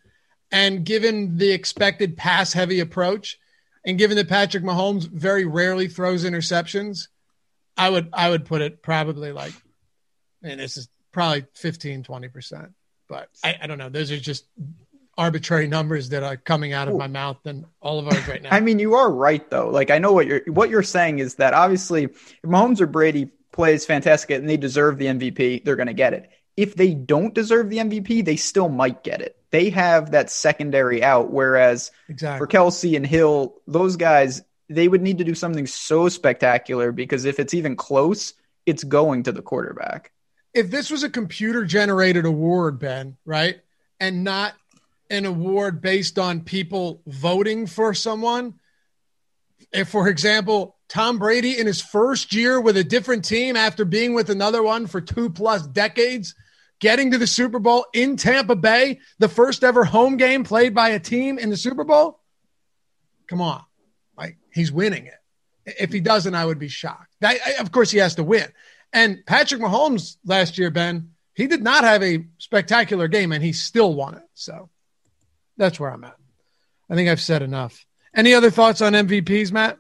and given the expected pass heavy approach, and given that Patrick Mahomes very rarely throws interceptions, I would I would put it probably like, and this is probably 15, 20 percent. But I, I don't know. Those are just arbitrary numbers that are coming out of my mouth than all of ours right [LAUGHS] now. I mean, you are right though. Like I know what you're what you're saying is that obviously if Mahomes or Brady plays fantastic and they deserve the MVP, they're going to get it. If they don't deserve the MVP, they still might get it. They have that secondary out, whereas exactly. for Kelce and Hill, those guys they would need to do something so spectacular because if it's even close, it's going to the quarterback. If this was a computer generated award, Ben, right? And not an award based on people voting for someone. If, for example, Tom Brady in his first year with a different team after being with another one for two plus decades, getting to the Super Bowl in Tampa Bay, the first ever home game played by a team in the Super Bowl. Come on. Like he's winning it. If he doesn't, I would be shocked. That, of course, he has to win. And Patrick Mahomes last year, Ben, he did not have a spectacular game and he still won it. So that's where I'm at. I think I've said enough. Any other thoughts on MVPs, Matt?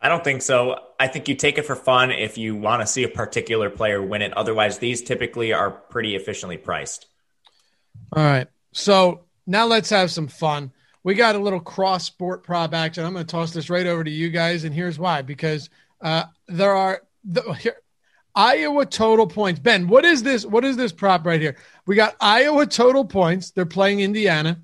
I don't think so. I think you take it for fun if you want to see a particular player win it. Otherwise, these typically are pretty efficiently priced. All right. So now let's have some fun. We got a little cross sport prop action. I'm going to toss this right over to you guys, and here's why: because uh, there are the, here, Iowa total points. Ben, what is this? What is this prop right here? We got Iowa total points. They're playing Indiana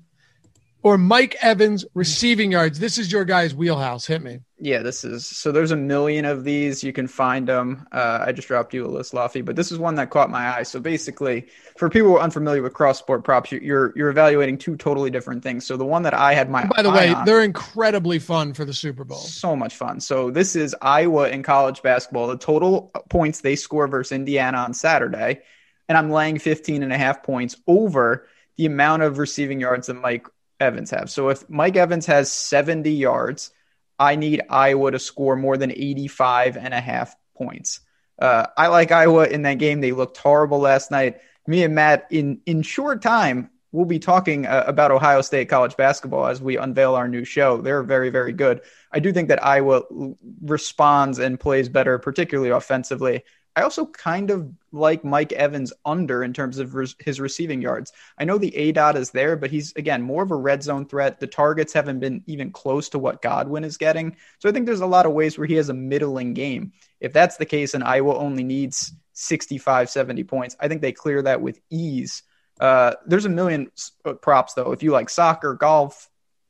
or Mike Evans receiving yards? This is your guy's wheelhouse. Hit me. Yeah, this is so. There's a million of these. You can find them. Uh, I just dropped you a list, Luffy, but this is one that caught my eye. So basically, for people who are unfamiliar with cross sport props, you're you're evaluating two totally different things. So the one that I had my by the way, on, they're incredibly fun for the Super Bowl. So much fun. So this is Iowa in college basketball. The total points they score versus Indiana on Saturday, and I'm laying 15 and a half points over the amount of receiving yards that Mike Evans have. So if Mike Evans has 70 yards, I need Iowa to score more than 85 and a half points. Uh, I like Iowa in that game. They looked horrible last night. Me and Matt, in in short time, we'll be talking uh, about Ohio State college basketball as we unveil our new show. They're very, very good. I do think that Iowa responds and plays better, particularly offensively. I also kind of like Mike Evans under in terms of res- his receiving yards. I know the aDOT is there, but he's again more of a red zone threat. The targets haven't been even close to what Godwin is getting. So I think there's a lot of ways where he has a middling game. If that's the case and Iowa only needs 65, 70 points, I think they clear that with ease. Uh, there's a million uh, props though. If you like soccer, golf,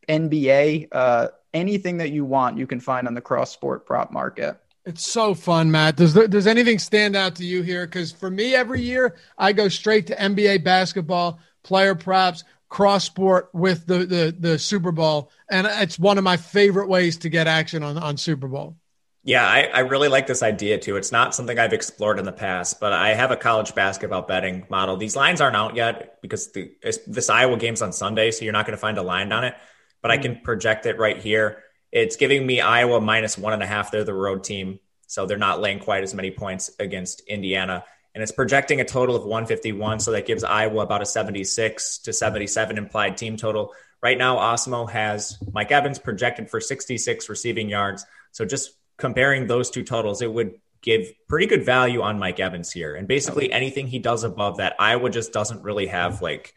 NBA, uh, anything that you want, you can find on the cross sport prop market. It's so fun, Matt. Does there, does anything stand out to you here? Because for me, every year I go straight to NBA basketball, player props, cross sport with the, the the Super Bowl, and it's one of my favorite ways to get action on on Super Bowl. Yeah, I, I really like this idea too. It's not something I've explored in the past, but I have a college basketball betting model. These lines aren't out yet because the this Iowa game's on Sunday, so you're not going to find a line on it. But I mm. can project it right here. It's giving me Iowa minus one and a half. They're the road team, so they're not laying quite as many points against Indiana. And it's projecting a total of 151. So that gives Iowa about a 76 to 77 implied team total. Right now, Awesemo has Mike Evans projected for 66 receiving yards. So just comparing those two totals, it would give pretty good value on Mike Evans here. And basically anything he does above that, Iowa just doesn't really have like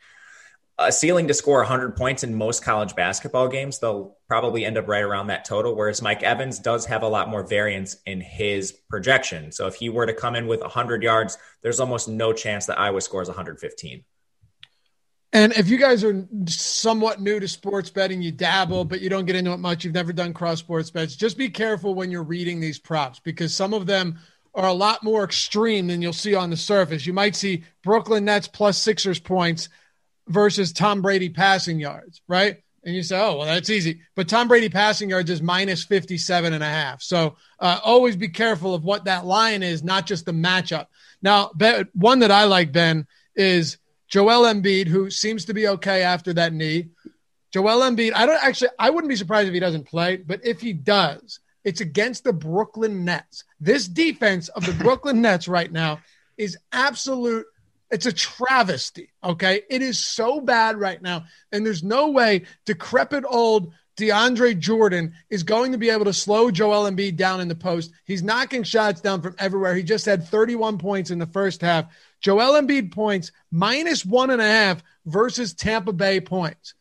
a ceiling to score 100 points in most college basketball games. They'll probably end up right around that total, whereas Mike Evans does have a lot more variance in his projection. So if he were to come in with 100 yards, there's almost no chance that Iowa scores 115. And if you guys are somewhat new to sports betting, you dabble, but you don't get into it much, you've never done cross sports bets, just be careful when you're reading these props because some of them are a lot more extreme than you'll see on the surface. You might see Brooklyn Nets plus Sixers points versus Tom Brady passing yards, right? And you say, oh, well, that's easy. But Tom Brady passing yards is minus 57 and a half. So uh, always be careful of what that line is, not just the matchup. Now, one that I like, Ben, is Joel Embiid, who seems to be okay after that knee. Joel Embiid, I don't actually, I wouldn't be surprised if he doesn't play, but if he does, it's against the Brooklyn Nets. This defense of the Brooklyn Nets right now is absolute – it's a travesty. Okay. It is so bad right now. And there's no way decrepit old DeAndre Jordan is going to be able to slow Joel Embiid down in the post. He's knocking shots down from everywhere. He just had 31 points in the first half. Joel Embiid points minus one and a half versus Tampa Bay points.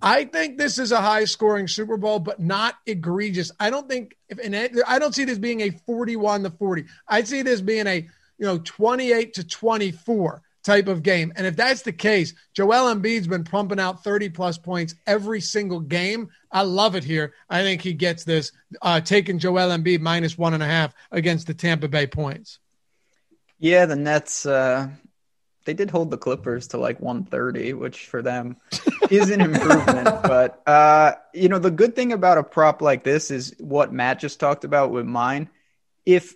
I think this is a high scoring Super Bowl, but not egregious. I don't think if and I don't see this being a 41 to 40. I see this being a you know, 28 to 24 type of game. And if that's the case, Joel Embiid's been pumping out 30 plus points every single game. I love it here. I think he gets this, uh, taking Joel Embiid minus one and a half against the Tampa Bay points. Yeah, the Nets, uh, they did hold the Clippers to like 130, which for them is an improvement. [LAUGHS] but, uh, you know, the good thing about a prop like this is what Matt just talked about with mine. If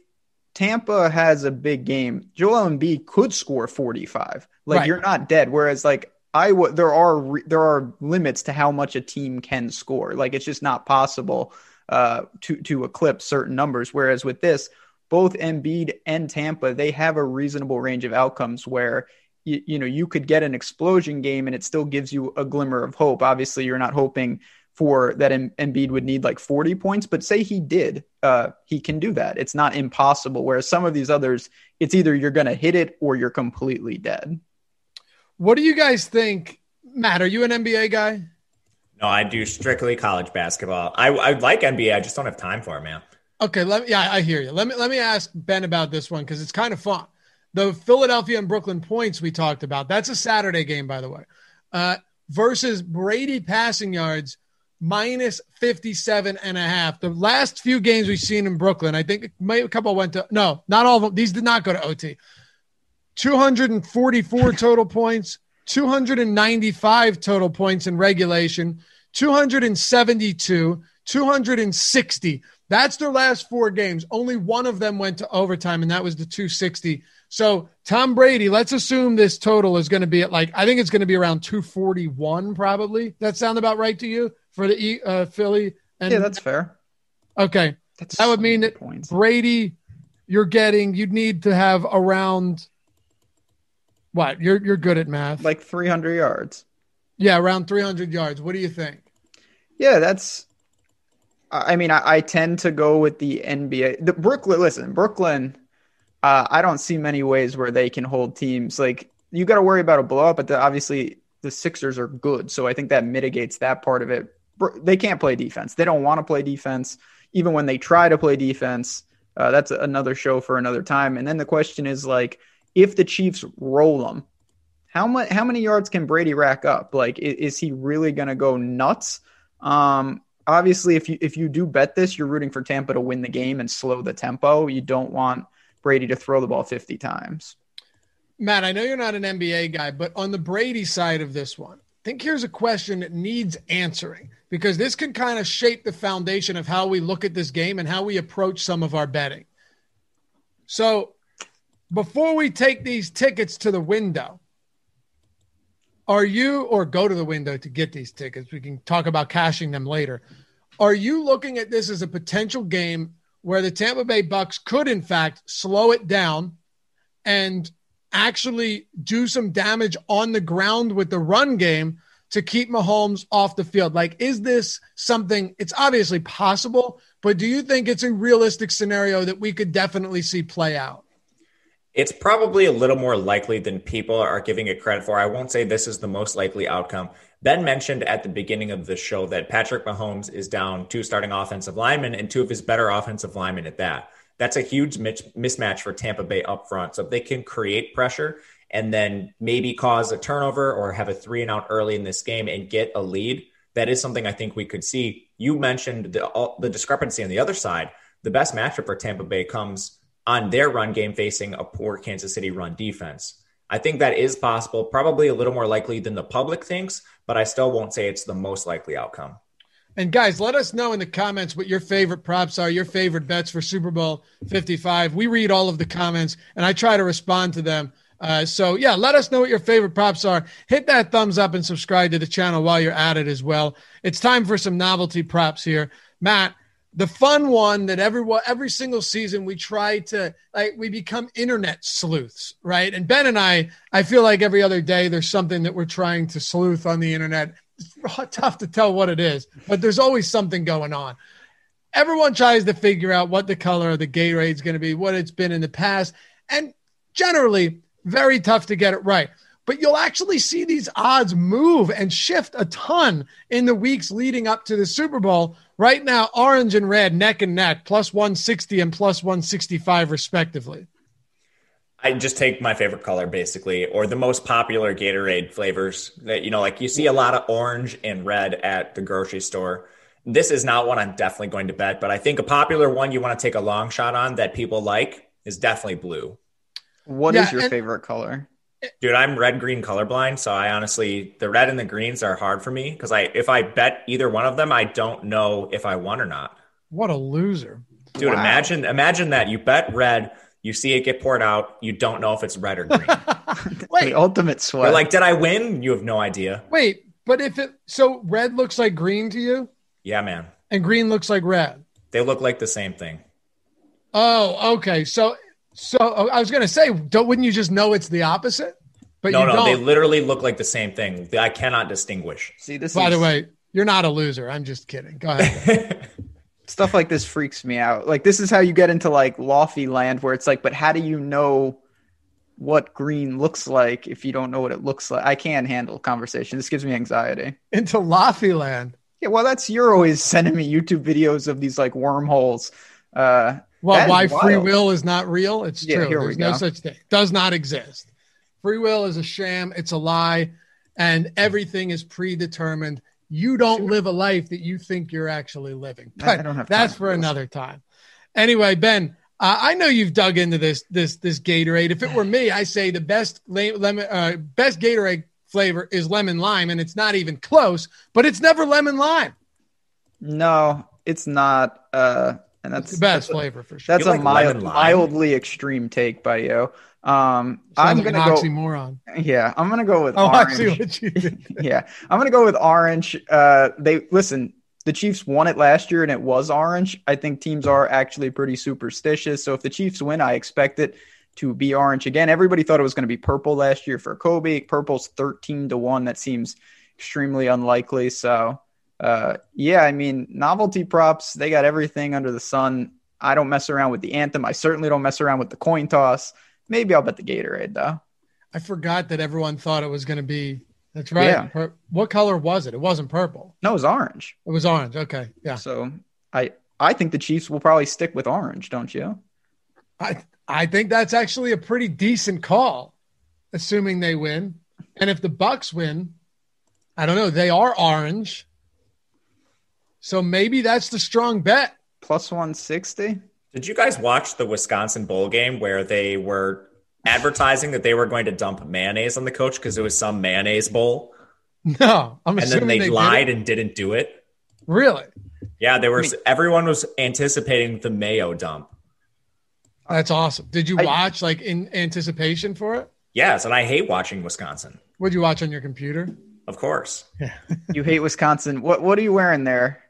Tampa has a big game. Joel Embiid could score 45. Like right. you're not dead. Whereas like I would, there are there are limits to how much a team can score. Like it's just not possible uh, to to eclipse certain numbers. Whereas with this, both Embiid and Tampa, they have a reasonable range of outcomes where you, you know you could get an explosion game and it still gives you a glimmer of hope. Obviously, you're not hoping for that M- Embiid would need like 40 points, but say he did, uh, he can do that. It's not impossible. Whereas some of these others, it's either you're going to hit it or you're completely dead. What do you guys think? Matt, are you an NBA guy? No, I do strictly college basketball. I, I like NBA. I just don't have time for it, man. Okay, let me. Yeah, I hear you. Let me let me ask Ben about this one because it's kind of fun. The Philadelphia and Brooklyn points we talked about. That's a Saturday game, by the way. Uh, versus Brady passing yards minus 57 and a half. The last few games we've seen in Brooklyn, I think a couple went to, no, not all of them. These did not go to OT. 244 total points, 295 total points in regulation, 272, 260. That's their last four games. Only one of them went to overtime, and that was the 260. So Tom Brady, let's assume this total is going to be at like I think it's going to be around 241 probably. That sound about right to you for the uh, Philly? And yeah, that's fair. Okay, that's that would mean that points. Brady, you're getting you'd need to have around what? You're you're good at math. Like 300 yards. Yeah, around 300 yards. What do you think? Yeah, that's. I mean, I, I tend to go with the NBA. The Brooklyn. Listen, Brooklyn uh, I don't see many ways where they can hold teams. Like you got to worry about a blowout, but the, obviously the Sixers are good, so I think that mitigates that part of it. They can't play defense. They don't want to play defense, even when they try to play defense. Uh, that's another show for another time. And then the question is like, if the Chiefs roll them, how much? How many yards can Brady rack up? Like, is, is he really going to go nuts? Um, obviously, if you if you do bet this, you're rooting for Tampa to win the game and slow the tempo. You don't want Brady to throw the ball 50 times. Matt, I know you're not an NBA guy, but on the Brady side of this one, I think here's a question that needs answering because this can kind of shape the foundation of how we look at this game and how we approach some of our betting. So, before we take these tickets to the window, are you, or go to the window to get these tickets? We can talk about cashing them later. Are you looking at this as a potential game where the Tampa Bay Bucks could, in fact, slow it down and actually do some damage on the ground with the run game to keep Mahomes off the field? Like, is this something? It's obviously possible, but do you think it's a realistic scenario that we could definitely see play out? It's probably a little more likely than people are giving it credit for. I won't say this is the most likely outcome. Ben mentioned at the beginning of the show that Patrick Mahomes is down two starting offensive linemen and two of his better offensive linemen at that. That's a huge mismatch for Tampa Bay up front. So if they can create pressure and then maybe cause a turnover or have a three and out early in this game and get a lead, that is something I think we could see. You mentioned the, the discrepancy on the other side. The best matchup for Tampa Bay comes on their run game facing a poor Kansas City run defense. I think that is possible, probably a little more likely than the public thinks, but I still won't say it's the most likely outcome. And guys, let us know in the comments what your favorite props are, your favorite bets for Super Bowl 55. We read all of the comments and I try to respond to them. Uh, so, yeah, let us know what your favorite props are. Hit that thumbs up and subscribe to the channel while you're at it as well. It's time for some novelty props here. Matt, the fun one that every every single season we try to like we become internet sleuths right and ben and i i feel like every other day there's something that we're trying to sleuth on the internet it's [LAUGHS] tough to tell what it is but there's always something going on everyone tries to figure out what the color of the Gatorade is going to be what it's been in the past and generally very tough to get it right but you'll actually see these odds move and shift a ton in the weeks leading up to the Super Bowl. Right now, orange and red neck and neck, plus 160 and plus 165, respectively. I just take my favorite color, basically, or the most popular Gatorade flavors. That you know, like you see a lot of orange and red at the grocery store. This is not one I'm definitely going to bet, but I think a popular one you want to take a long shot on that people like is definitely blue. What yeah, is your and- favorite color? Dude, I'm red green colorblind, so I honestly the red and the greens are hard for me because I if I bet either one of them, I don't know if I won or not. What a loser. Dude, wow. imagine imagine that. You bet red, you see it get poured out, you don't know if it's red or green. [LAUGHS] Wait, the ultimate sweat. You're like, did I win? You have no idea. Wait, but if it so red looks like green to you? Yeah, man. And green looks like red. They look like the same thing. Oh, okay. So so oh, I was going to say, don't wouldn't you just know it's the opposite? But no, no, don't. they literally look like the same thing. I cannot distinguish. See, this. By is... the way, you're not a loser. I'm just kidding. Go ahead. [LAUGHS] Stuff like this freaks me out. Like this is how you get into like lofty land, where it's like, but how do you know what green looks like if you don't know what it looks like? I can't handle conversation. This gives me anxiety. Into lofty land. Yeah, well, that's you're always sending me YouTube videos of these like wormholes. Uh, well, why free will is not real? It's yeah, true. There's no such thing. Does not exist. Free will is a sham. It's a lie. and everything is predetermined. You don't live a life that you think you're actually living. I- But I don't have that's for for another time. Anyway, Ben, uh, I know you've dug into this this this Gatorade. If it were me, I say the best lemon uh, best Gatorade flavor is lemon lime, and it's not even close. But it's never lemon lime. No, it's not. Uh, and that's It's the best that's a- flavor for sure. That's You a like mild, mildly extreme take by you. Um, Sounds I'm like an gonna go. oxymoron. Yeah, I'm gonna go with Oh, I orange. see what you [LAUGHS] yeah, I'm gonna go with orange. Uh, they listen. The Chiefs won it last year, and it was orange. I think teams are actually pretty superstitious. So if the Chiefs win, I expect it to be orange again. Everybody thought it was going to be purple last year for Kobe. Purple's 13 to one. That seems extremely unlikely. So uh, yeah, I mean novelty props. They got everything under the sun. I don't mess around with the anthem. I certainly don't mess around with the coin toss. Maybe I'll bet the Gatorade though. I forgot that everyone thought it was going to be. That's right. Yeah. Pur- what color was it? It wasn't purple. No, it was orange. It was orange. Okay. Yeah. So I I think the Chiefs will probably stick with orange, don't you? I I think that's actually a pretty decent call, assuming they win. And if the Bucks win, I don't know. They are orange, so maybe that's the strong bet. Plus 160. Did you guys watch the Wisconsin bowl game where they were advertising that they were going to dump mayonnaise on the coach because it was some mayonnaise bowl, [LAUGHS] No, I'm and then they, did lied it. and didn't do it? Really, Yeah, they were. everyone was anticipating the mayo dump. that's awesome. Did you I- watch like in anticipation for it? Yes, and I hate watching Wisconsin. Would you watch on your computer? Of course. Yeah. You hate Wisconsin. What what are you wearing there?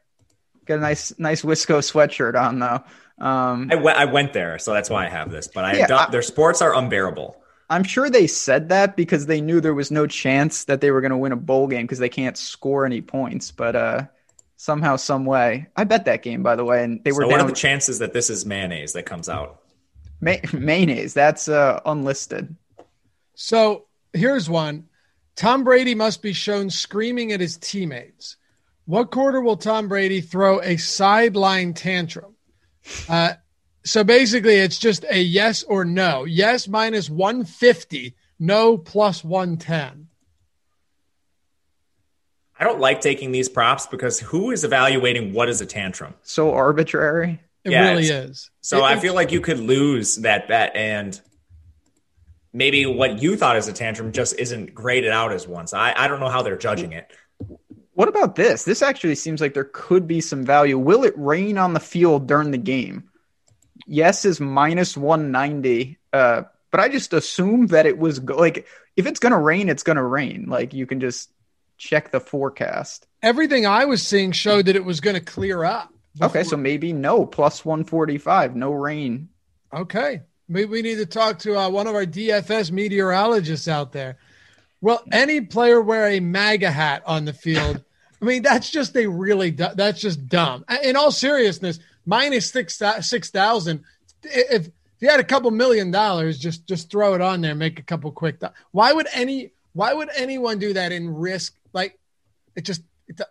Got a nice nice Wisco sweatshirt on though. Um, I went. I went there, so that's why I have this. But I, Yeah, don't- I- their sports are unbearable. I'm sure they said that because they knew there was no chance that they were going to win a bowl game because they can't score any points. But uh, somehow, some way, I bet that game by the way, and they were So what are the chances that this is mayonnaise that comes out? ma- mayonnaise. That's uh, unlisted. So here's one. Tom Brady must be shown screaming at his teammates. What quarter will Tom Brady throw a sideline tantrum? Uh, so basically, it's just a yes or no. Yes minus 150, no plus 110. I don't like taking these props because who is evaluating what is a tantrum? So arbitrary. It Yeah, really is. So It- I feel like you could lose that bet, and maybe what you thought is a tantrum just isn't graded out as one. So I, I don't know how they're judging it. What about this? This actually seems like there could be some value. Will it rain on the field during the game? Yes is minus 190. Uh, but I just assume that it was go- like if it's going to rain, it's going to rain. Like you can just check the forecast. everything I was seeing showed that it was going to clear up. Okay, so maybe no plus 145, no rain. Okay. Maybe we need to talk to uh, one of our DFS meteorologists out there. Will any player wear a MAGA hat on the field? I mean, that's just a really, that's just dumb. In all seriousness, minus six 6,000. If, if you had a couple million dollars, just, just throw it on there, make a couple quick. do- Why would any, why would anyone do that and risk like it just,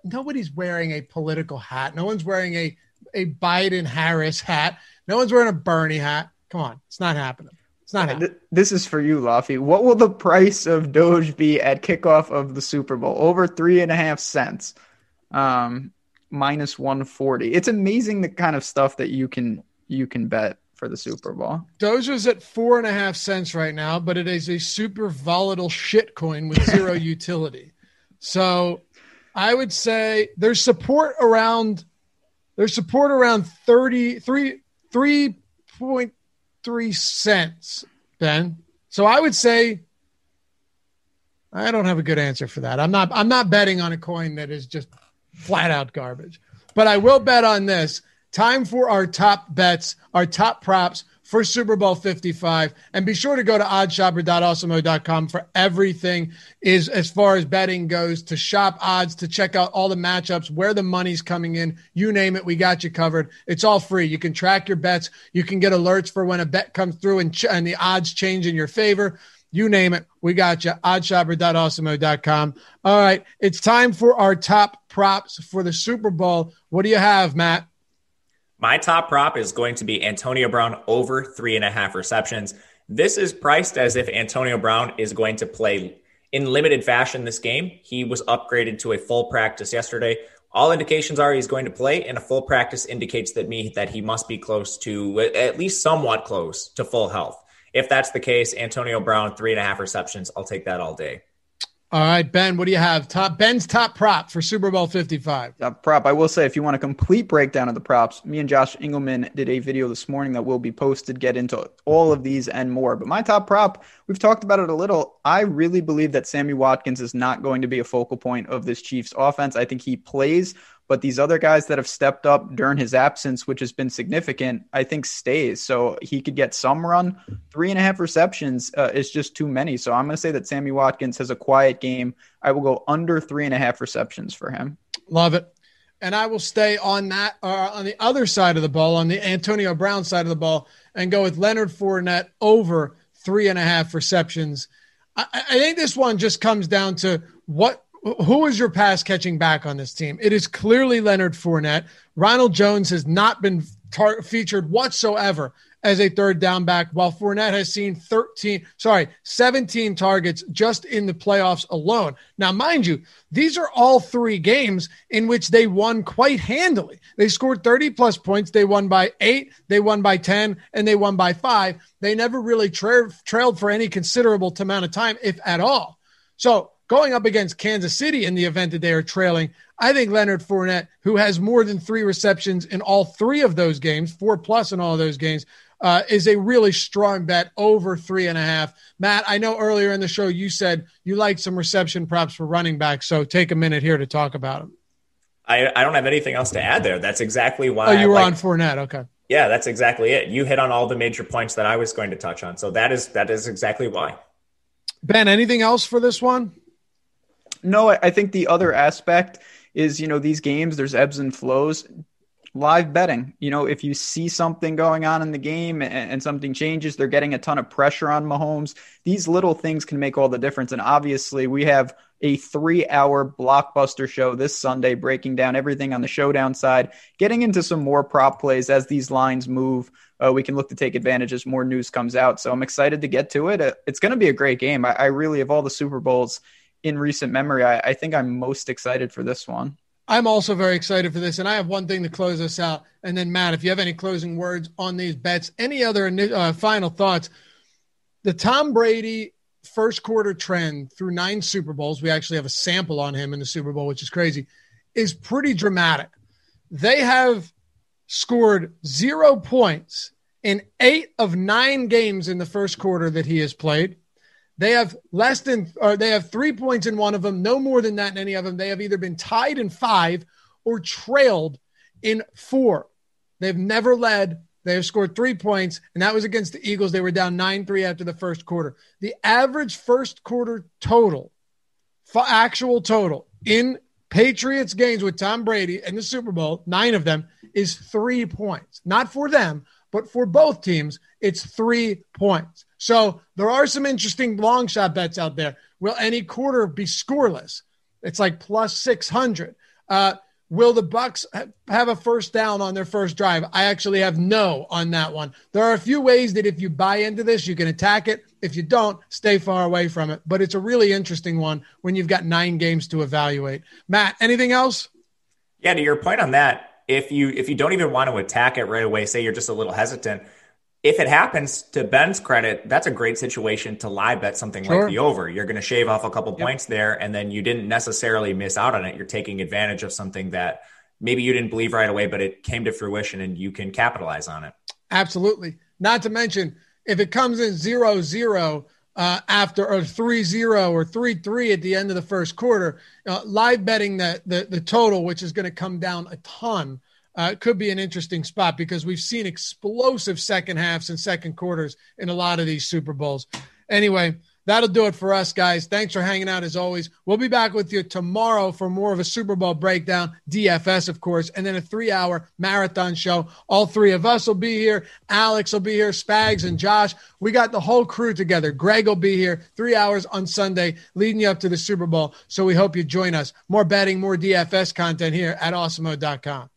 nobody's wearing a political hat. No one's wearing a, a Biden Harris hat. No one's wearing a Bernie hat. Come on. It's not happening. It's not happening. Th- This is for you, Laffy. What will the price of Doge be at kickoff of the Super Bowl? Over three and a half cents. Um, minus 140. It's amazing the kind of stuff that you can you can bet for the Super Bowl. Doge is at four and a half cents right now, but it is a super volatile shit coin with zero [LAUGHS] utility. So I would say there's support around there's support around 33 3.3 cents, Ben. So I would say I don't have a good answer for that. I'm not I'm not betting on a coin that is just flat out garbage. But I will bet on this. Time for our top bets, our top props for Super Bowl 55. And be sure to go to oddshopper.awesemo.com for everything is as far as betting goes to shop odds, to check out all the matchups, where the money's coming in. You name it, we got you covered. It's all free. You can track your bets. You can get alerts for when a bet comes through and, ch- and the odds change in your favor. You name it, we got you. Oddshopper.awesemo.com. All right, it's time for our top props for the Super Bowl. What do you have, Matt? My top prop is going to be Antonio Brown over three and a half receptions. This is priced as if Antonio Brown is going to play in limited fashion this game. He was upgraded to a full practice yesterday. All indications are he's going to play, and a full practice indicates that me that he must be close to at least somewhat close to full health. If that's the case, Antonio Brown three and a half receptions. I'll take that all day. All right, Ben, what do you have? Top Ben's top prop for Super Bowl 55. Top prop. I will say, if you want a complete breakdown of the props, me and Josh Engelman did a video this morning that will be posted, get into all of these and more. But my top prop, we've talked about it a little. I really believe that Sammy Watkins is not going to be a focal point of this Chiefs offense. I think he plays but these other guys that have stepped up during his absence, which has been significant, I think stays. So he could get some run. Three and a half receptions uh, is just too many. So I'm going to say that Sammy Watkins has a quiet game. I will go under three and a half receptions for him. Love it. And I will stay on that uh, on the other side of the ball, on the Antonio Brown side of the ball, and go with Leonard Fournette over three and a half receptions. I, I think this one just comes down to what who is your pass catching back on this team? It is clearly Leonard Fournette. Ronald Jones has not been tar- featured whatsoever as a third down back, while Fournette has seen 13, sorry, 17 targets just in the playoffs alone. Now, mind you, these are all three games in which they won quite handily. They scored 30 plus points. They won by eight, they won by 10, and they won by five. They never really tra- trailed for any considerable amount of time, if at all. So, going up against Kansas City in the event that they are trailing, I think Leonard Fournette, who has more than three receptions in all three of those games, four plus in all of those games, uh, is a really strong bet over three and a half. Matt, I know earlier in the show you said you like some reception props for running back, so take a minute here to talk about them. I, I don't have anything else to add there. That's exactly why. Oh, you were like, on Fournette. Okay. Yeah, that's exactly it. You hit on all the major points that I was going to touch on. So that is that is exactly why. Ben, anything else for this one? No, I think the other aspect is, you know, these games, there's ebbs and flows. Live betting, you know, if you see something going on in the game and, and, something changes, they're getting a ton of pressure on Mahomes. These little things can make all the difference. And obviously, we have a three hour blockbuster show this Sunday, breaking down everything on the showdown side, getting into some more prop plays as these lines move. Uh, we can look to take advantage as more news comes out. So I'm excited to get to it. Uh, it's going to be a great game. I, I really, of all the Super Bowls, in recent memory, I, I think I'm most excited for this one. I'm also very excited for this. And I have one thing to close us out. And then, Matt, if you have any closing words on these bets, any other uh, final thoughts? The Tom Brady first quarter trend through nine Super Bowls, we actually have a sample on him in the Super Bowl, which is crazy, is pretty dramatic. They have scored zero points in eight of nine games in the first quarter that he has played. They have less than, or they have three points in one of them, no more than that in any of them. They have either been tied in five or trailed in four. They've never led. They have scored three points, and that was against the Eagles. They were down 9 3 after the first quarter. The average first quarter total, for actual total in Patriots games with Tom Brady and the Super Bowl, nine of them, is three points. Not for them, but for both teams, it's three points. So there are some interesting long shot bets out there. Will any quarter be scoreless? It's like plus 600. Uh, will the Bucs have a first down on their first drive? I actually have no on that one. There are a few ways that if you buy into this, you can attack it. If you don't, stay far away from it. But it's a really interesting one when you've got nine games to evaluate. Matt, anything else? Yeah, to your point on that, if you if you don't even want to attack it right away, say you're just a little hesitant, if it happens, to Ben's credit, that's a great situation to lie bet something sure. like the over. You're going to shave off a couple yep. points there, and then you didn't necessarily miss out on it. You're taking advantage of something that maybe you didn't believe right away, but it came to fruition and you can capitalize on it. Absolutely. Not to mention, if it comes in zero zero uh, after three zero or three three at the end of the first quarter, uh, live betting the, the the total, which is going to come down a ton uh, could be an interesting spot because we've seen explosive second halves and second quarters in a lot of these Super Bowls. Anyway, That'll do it for us, guys. Thanks for hanging out as always. We'll be back with you tomorrow for more of a Super Bowl breakdown, DFS, of course, and then a three hour marathon show. All three of us will be here. Alex will be here, Spags and Josh. We got the whole crew together. Greg will be here three hours on Sunday, leading you up to the Super Bowl. So we hope you join us. More betting, more DFS content here at awesemo.com.